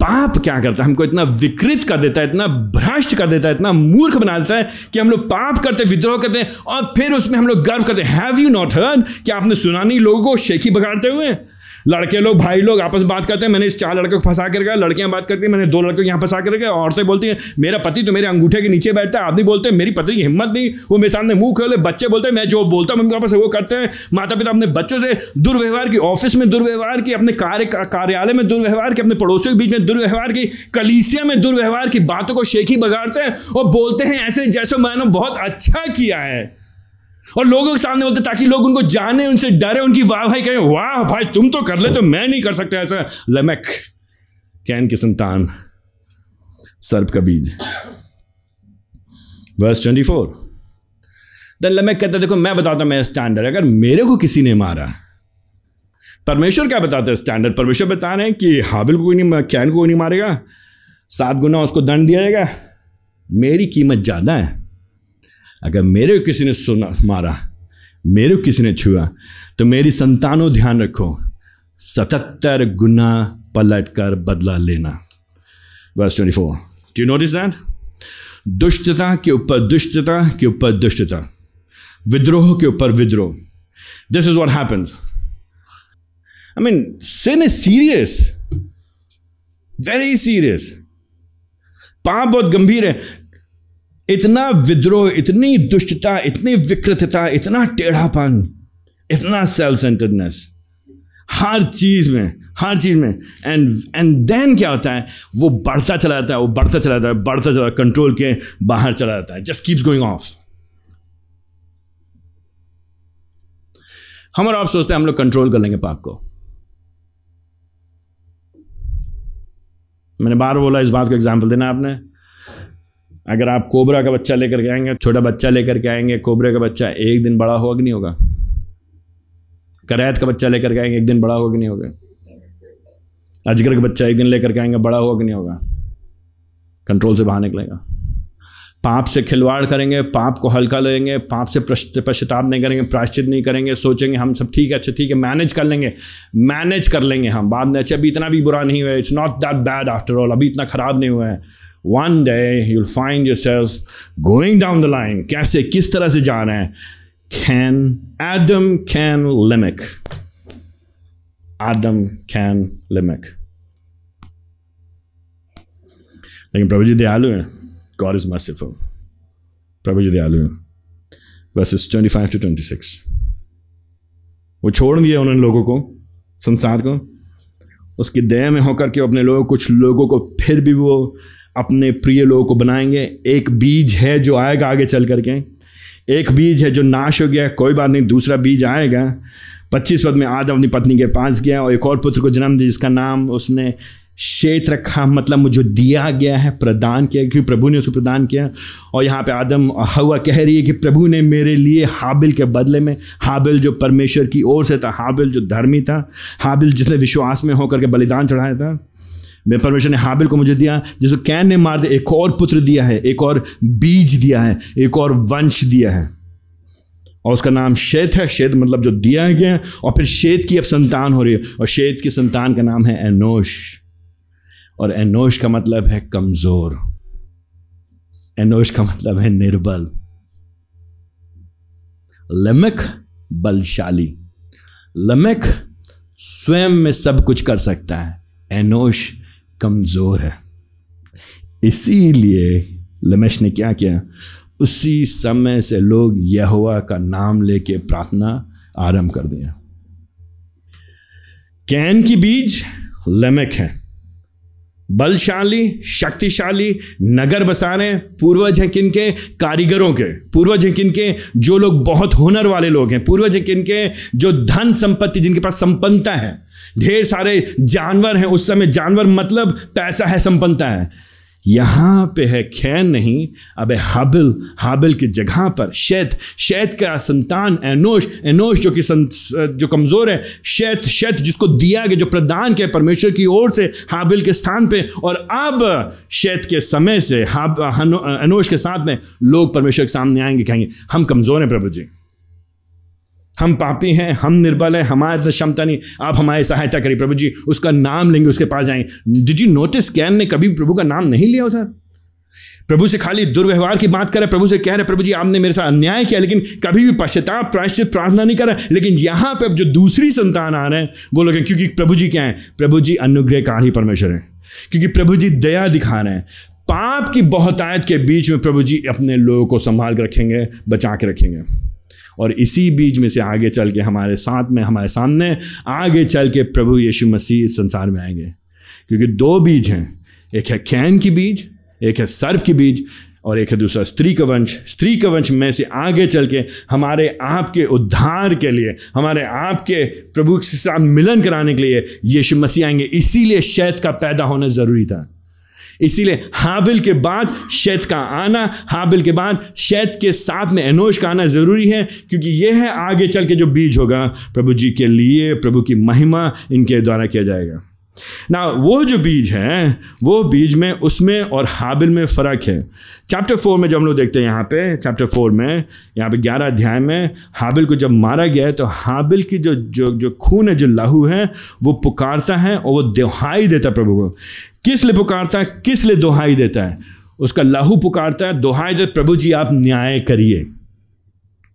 पाप क्या करता है? हमको इतना विकृत कर देता है, इतना भ्रष्ट कर देता है, इतना मूर्ख बना देता है कि हम लोग पाप करते, विद्रोह करते हैं और फिर उसमें हम लोग गर्व करते हैं। हैव यू नॉट हर्ड कि आपने सुना नहीं लोगों को शेखी बगाड़ते हुए? लड़के लोग, भाई लोग आपस में बात करते हैं, मैंने इस चार लड़कों को फंसा कर गया लड़कियाँ बात करती हैं, मैंने दो लड़कों को यहाँ फंसा कर गया औरतें बोलती हैं, मेरा पति तो मेरे अंगूठे के नीचे बैठता है आदमी बोलते हैं मेरी पति की हिम्मत नहीं, वो मेरे सामने मुँह खोले, बच्चे बोलते हैं, मैं जो बोलता हूँ मम्मी पापा से वो करते हैं माता पिता अपने बच्चों से दुर्व्यवहार की, ऑफ़िस में दुर्व्यवहार की, अपने कार्य कार्यालय में दुर्व्यवहार की, अपने पड़ोसियों के बीच में दुर्व्यवहार की, कलीसिया में दुर्व्यवहार की बातों को शेखी बगाड़ते हैं और बोलते हैं ऐसे जैसे मैंने बहुत अच्छा किया है। और लोगों के सामने बोलते, ताकि लोग उनको जाने, उनसे डरे, उनकी वाह भाई कहें, वाह भाई, तुम तो कर ले तो मैं नहीं कर सकता ऐसा। लमक, कैन की संतान, सर्प का बीज। वर्स ट्वेंटी फोर देन लमक कहता, देखो, मैं बताता मैं स्टैंडर्ड अगर मेरे को किसी ने मारा, परमेश्वर क्या बताते हैं स्टैंडर्ड परमेश्वर बता रहे हैं कि हाबिल को नहीं, कैन को नहीं मारेगा। सात गुना उसको दंड दिया जाएगा। मेरी कीमत ज़्यादा है। अगर मेरे किसी ने सुना, मारा, मेरे किसी ने छुआ तो मेरी संतानों ध्यान रखो। सतहत्तर गुना पलट कर बदला लेना। Verse twenty four do notice that दुष्टता के ऊपर दुष्टता के ऊपर दुष्टता। विद्रोह के ऊपर विद्रोह। This is what happens I mean sin is serious very serious पाप बहुत गंभीर है। इतना विद्रोह, इतनी दुष्टता, इतनी विकृतता, इतना टेढ़ापन, इतना सेल्फ सेंटर्डनेस हर चीज़ में, हर चीज़ में। एंड एंड देन क्या होता है? वो बढ़ता चला जाता है, वो बढ़ता चला जाता है, बढ़ता चला कंट्रोल के बाहर चला जाता है। जस्ट कीप्स गोइंग ऑफ़ हम और आप सोचते हैं, हम लोग कंट्रोल कर लेंगे पाप को। मैंने बार बोला, इस बात को एग्ज़ाम्पल देना आपने। अगर आप कोबरा का बच्चा लेकर के आएँगे, छोटा बच्चा लेकर के आएँगे, कोबरे का बच्चा एक दिन बड़ा होगा कि नहीं होगा? करैत का बच्चा लेकर के आएँगे, एक दिन बड़ा होगा कि नहीं होगा? अजगर का बच्चा एक दिन लेकर के आएँगे, बड़ा होगा कि नहीं होगा? कंट्रोल से बाहर निकलेगा। पाप से खिलवाड़ करेंगे, पाप को हल्का लेंगे, पाप से पश्चाताप नहीं करेंगे, प्रायश्चित नहीं करेंगे, सोचेंगे हम सब ठीक है अच्छा ठीक है मैनेज कर लेंगे। मैनेज कर लेंगे हम, बाद में अच्छा अभी इतना भी बुरा नहीं हुआ it's not that bad after all अभी इतना खराब नहीं हुआ है। One day you'll find yourself going down the line कैसे, किस तरह से जा रहे हैं? Can Adam can लिमिक Adam Cain लिमिक लेकिन प्रभु जी दयालु हैं। गॉड इज़ मर्सीफुल प्रभु जी दयालु हैं। Verses twenty five to twenty six वो छोड़ दिया उन्होंने लोगों को, संसार को। उसकी दया में होकर के अपने लोगों, कुछ लोगों को फिर भी वो अपने प्रिय लोगों को बनाएँगे। एक बीज है जो आएगा आगे चल करके। एक बीज है जो नाश हो गया, कोई बात नहीं, दूसरा बीज आएगा। पच्चीस पद में आदम अपनी पत्नी के पास गया और एक और पुत्र को जन्म दिया, जिसका नाम उसने शेत रखा मतलब मुझे दिया गया है, प्रदान किया, क्योंकि प्रभु ने उसको प्रदान किया। और यहाँ पे आदम हवा कह रही है कि प्रभु ने मेरे लिए हाबिल के बदले में, हाबिल जो परमेश्वर की ओर से था, हाबिल जो धर्मी था, हाबिल जिसने विश्वास में होकर के बलिदान चढ़ाया था मैं परमेश्वर ने हाबिल को मुझे दिया, जिसको कैन ने मार दिया, एक और पुत्र दिया है, एक और बीज दिया है, एक और वंश दिया है। और उसका नाम शेत है, शेत मतलब जो दिया गया और फिर शेत की अब संतान हो रही है, और शेत की संतान का नाम है एनोश। और एनोश का मतलब है कमज़ोर। एनोश का मतलब है निर्बल। लमक बलशाली। लमक स्वयं में सब कुछ कर सकता है। एनोश कमज़ोर है। इसीलिए लमेश ने क्या किया? उसी समय से लोग यहुआ का नाम लेके प्रार्थना आरंभ कर दिया। कैन की बीज लमेक है। बलशाली, शक्तिशाली नगर बसा रहे पूर्वज हैं किन के कारीगरों के। पूर्वज हैं किन के जो लोग बहुत हुनर वाले लोग हैं। पूर्वज हैं किन के जो धन संपत्ति जिनके पास संपन्नता है। ढेर सारे जानवर हैं। उस समय जानवर मतलब पैसा है, संपन्नता है। यहाँ पे है खैन नहीं। अब हाबिल हाबिल की जगह पर, शैत शैत का संतान एनोश एनोश जो कि जो कमज़ोर है, शैत शैत जिसको दिया गया, जो प्रदान किया परमेश्वर की ओर से हाबिल के स्थान पे। और अब शैत के समय से हाब एनोश के साथ में लोग परमेश्वर के सामने आएँगे, कहेंगे, हम कमज़ोर हैं प्रभु जी। हम पापी हैं, हम निर्बल हैं, हमारे अंदर क्षमता नहीं। आप हमारी सहायता करिए, प्रभु जी, उसका नाम लेंगे, उसके पास जाएँगे डिड यू नोटिस कैन ने कभी प्रभु का नाम नहीं लिया उधर? प्रभु से खाली दुर्व्यवहार की बात करे प्रभु से कह रहे प्रभु जी, आपने मेरे साथ अन्याय किया, लेकिन कभी भी पश्चाताप, प्रायश्चित प्रार्थना नहीं करा लेकिन यहाँ पे अब जो दूसरी संतान आ रहे हैं, वो लोग हैं, क्योंकि प्रभु जी क्या है? प्रभु जी अनुग्रहकारी परमेश्वर है। क्योंकि प्रभु जी दया दिखा रहे हैं। पाप की बहुतायत के बीच में प्रभु जी अपने लोगों को संभाल के रखेंगे, बचा के रखेंगे। और इसी बीज में से आगे चल के हमारे साथ में, हमारे सामने आगे चल के प्रभु यीशु मसीह संसार में आएँगे। क्योंकि दो बीज हैं, एक है कैन की बीज, एक है सर्प की बीज और एक है दूसरा स्त्री का वंश। स्त्री का वंश में से आगे चल के हमारे आप के उद्धार के लिए, हमारे आप के प्रभु के साथ मिलन कराने के लिए यीशु मसीह आएँगे। इसीलिए शैत का पैदा होना ज़रूरी था। इसीलिए हाबिल के बाद शैत का आना, हाबिल के बाद शैत के साथ में एनोश का आना ज़रूरी है, क्योंकि यह है आगे चल के जो बीज होगा, प्रभु जी के लिए, प्रभु की महिमा इनके द्वारा किया जाएगा। ना वो जो बीज है, वो बीज में, उसमें और हाबिल में फ़र्क है। चैप्टर फोर में जब हम लोग देखते हैं यहाँ पे चैप्टर फोर में, यहाँ पे ग्यारह अध्याय में, हाबिल को जब मारा गया है तो हाबिल की जो जो जो खून है, जो लहू है, वो पुकारता है और वो दोहाई देता प्रभु को। किस लिए पुकारता है? किस लिए दोहाई देता है? उसका लहू पुकारता है, दोहाई दे, प्रभु जी, आप न्याय करिए।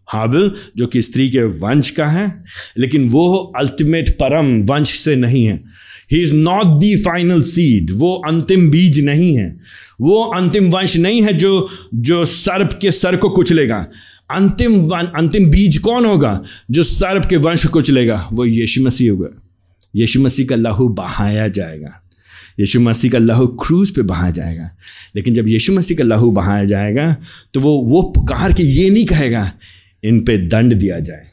हाबिल, जो कि स्त्री के वंश का है, लेकिन वो अल्टीमेट परम वंश से नहीं है। He is not the final seed वो अंतिम बीज नहीं है। वो अंतिम वंश नहीं है जो जो सर्प के सर को कुचलेगा। अंतिम अंतिम बीज कौन होगा जो सर्प के वंश को कुचलेगा? वो यीशु मसीह होगा। यीशु मसीह का लहू बहाया जाएगा। यीशु मसीह का लहू क्रूज पे बहाया जाएगा। लेकिन जब यीशु मसीह का लहू बहाया जाएगा तो वो वो पुकार के ये नहीं कहेगा, इन पे दंड दिया जाए,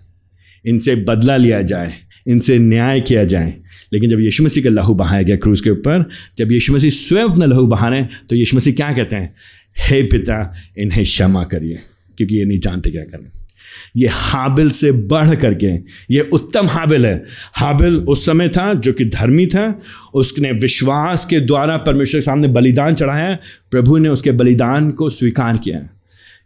इनसे बदला लिया जाए, इनसे न्याय किया जाए। लेकिन जब यीशु मसीह का लहू बहाया गया क्रूज के ऊपर, जब यीशु मसीह स्वयं अपना लहू बहा रहे हैं तो यीशु मसीह क्या कहते हैं? हे पिता, इन्हें क्षमा करिए, क्योंकि ये नहीं जानते क्या करें ये हाबिल से बढ़ करके, ये उत्तम हाबिल है। हाबिल उस समय था जो कि धर्मी था। उसने विश्वास के द्वारा परमेश्वर के सामने बलिदान चढ़ाया। प्रभु ने उसके बलिदान को स्वीकार किया।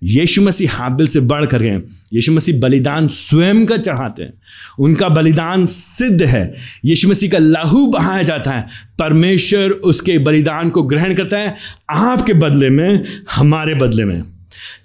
यीशु मसीह हाबिल से बढ़ कर गए यीशु मसीह बलिदान स्वयं का चढ़ाते हैं। उनका बलिदान सिद्ध है। यीशु मसीह का लहू बहाया जाता है। परमेश्वर उसके बलिदान को ग्रहण करता है। आपके बदले में, हमारे बदले में।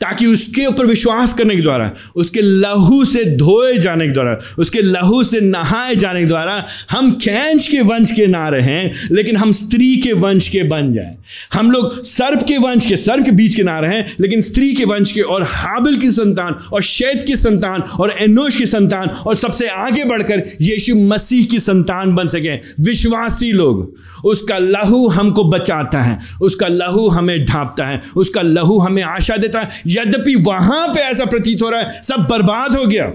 ताकि उसके ऊपर विश्वास करने के द्वारा, उसके लहू से धोए जाने के द्वारा, उसके लहू से नहाए जाने के द्वारा हम कैंच के वंश के ना रहें, लेकिन हम स्त्री के वंश के बन जाएँ। हम लोग सर्प के वंश के, सर्प के बीच के ना रहें, लेकिन स्त्री के वंश के और हाबिल की संतान और शैत की संतान और एनोश की संतान और सबसे आगे बढ़कर यीशु मसीह की संतान बन सके। विश्वासी लोग, उसका लहू हमको बचाता है, उसका लहू हमें ढांपता है, उसका लहू हमें आशा देता है। यद्यपि वहाँ पे ऐसा प्रतीत हो रहा है, सब बर्बाद हो गया,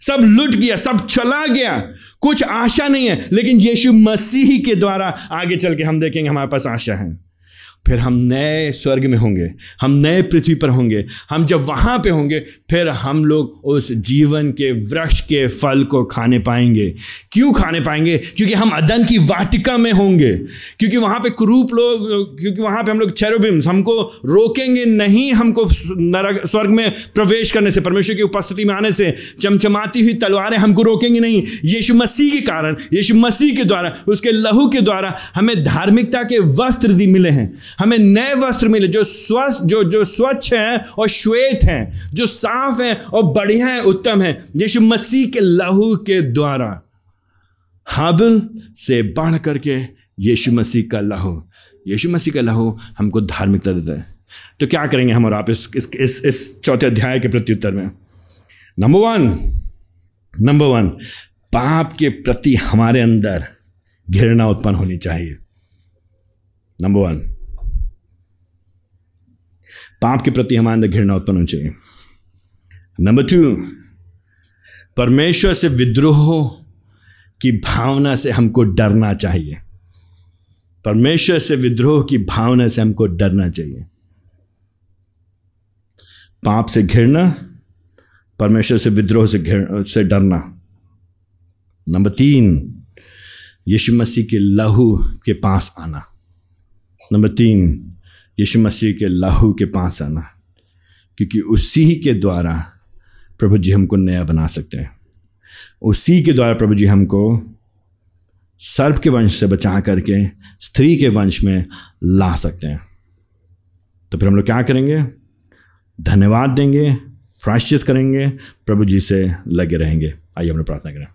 सब लुट गया, सब चला गया, कुछ आशा नहीं है, लेकिन यीशु मसीह के द्वारा आगे चल के हम देखेंगे हमारे पास आशा है। फिर हम नए स्वर्ग में होंगे, हम नए पृथ्वी पर होंगे, हम जब वहाँ पे होंगे, फिर हम लोग उस जीवन के वृक्ष के फल को खाने पाएँगे। क्यों खाने पाएँगे? क्योंकि हम अदन की वाटिका में होंगे। क्योंकि वहाँ पे क्रूप लोग, क्योंकि वहाँ पे हम लोग चेरोबिम्स हमको रोकेंगे नहीं हमको नरक, स्वर्ग में प्रवेश करने से, परमेश्वर की उपस्थिति में आने से, चमचमाती हुई तलवारें हमको रोकेंगे नहीं। यीशु मसीह के कारण, यीशु मसीह के द्वारा, उसके लहू के द्वारा हमें धार्मिकता के वस्त्र दी मिले हैं। हमें नए वस्त्र मिले जो स्वस्थ जो जो स्वच्छ हैं और श्वेत हैं जो साफ़ हैं और बढ़िया हैं उत्तम हैं। यीशु मसीह के लहू के द्वारा हाबिल से बढ़ करके यीशु मसीह का लहू यीशु मसीह का लहू हमको धार्मिकता देता है। तो क्या करेंगे हम और आप इस इस इस, इस चौथे अध्याय के प्रत्युत्तर में? नंबर वन नंबर वन पाप के प्रति हमारे अंदर घृणा उत्पन्न होनी चाहिए। नंबर वन पाप के प्रति हमारे अंदर घृणा उत्पन्न होनी चाहिए। नंबर टू परमेश्वर से विद्रोह की भावना से हमको डरना चाहिए। परमेश्वर से विद्रोह की भावना से हमको डरना चाहिए। पाप से घिरना परमेश्वर से विद्रोह से घिर से डरना। नंबर तीन, यीशु मसीह के लहू के पास आना। नंबर तीन यीशु मसीह के लहू के पास आना, क्योंकि उसी ही के द्वारा प्रभु जी हमको नया बना सकते हैं। उसी के द्वारा प्रभु जी हमको सर्प के वंश से बचा करके स्त्री के वंश में ला सकते हैं। तो फिर हम लोग क्या करेंगे? धन्यवाद देंगे, प्रायश्चित करेंगे, प्रभु जी से लगे रहेंगे। आइए हम लोग प्रार्थना करें।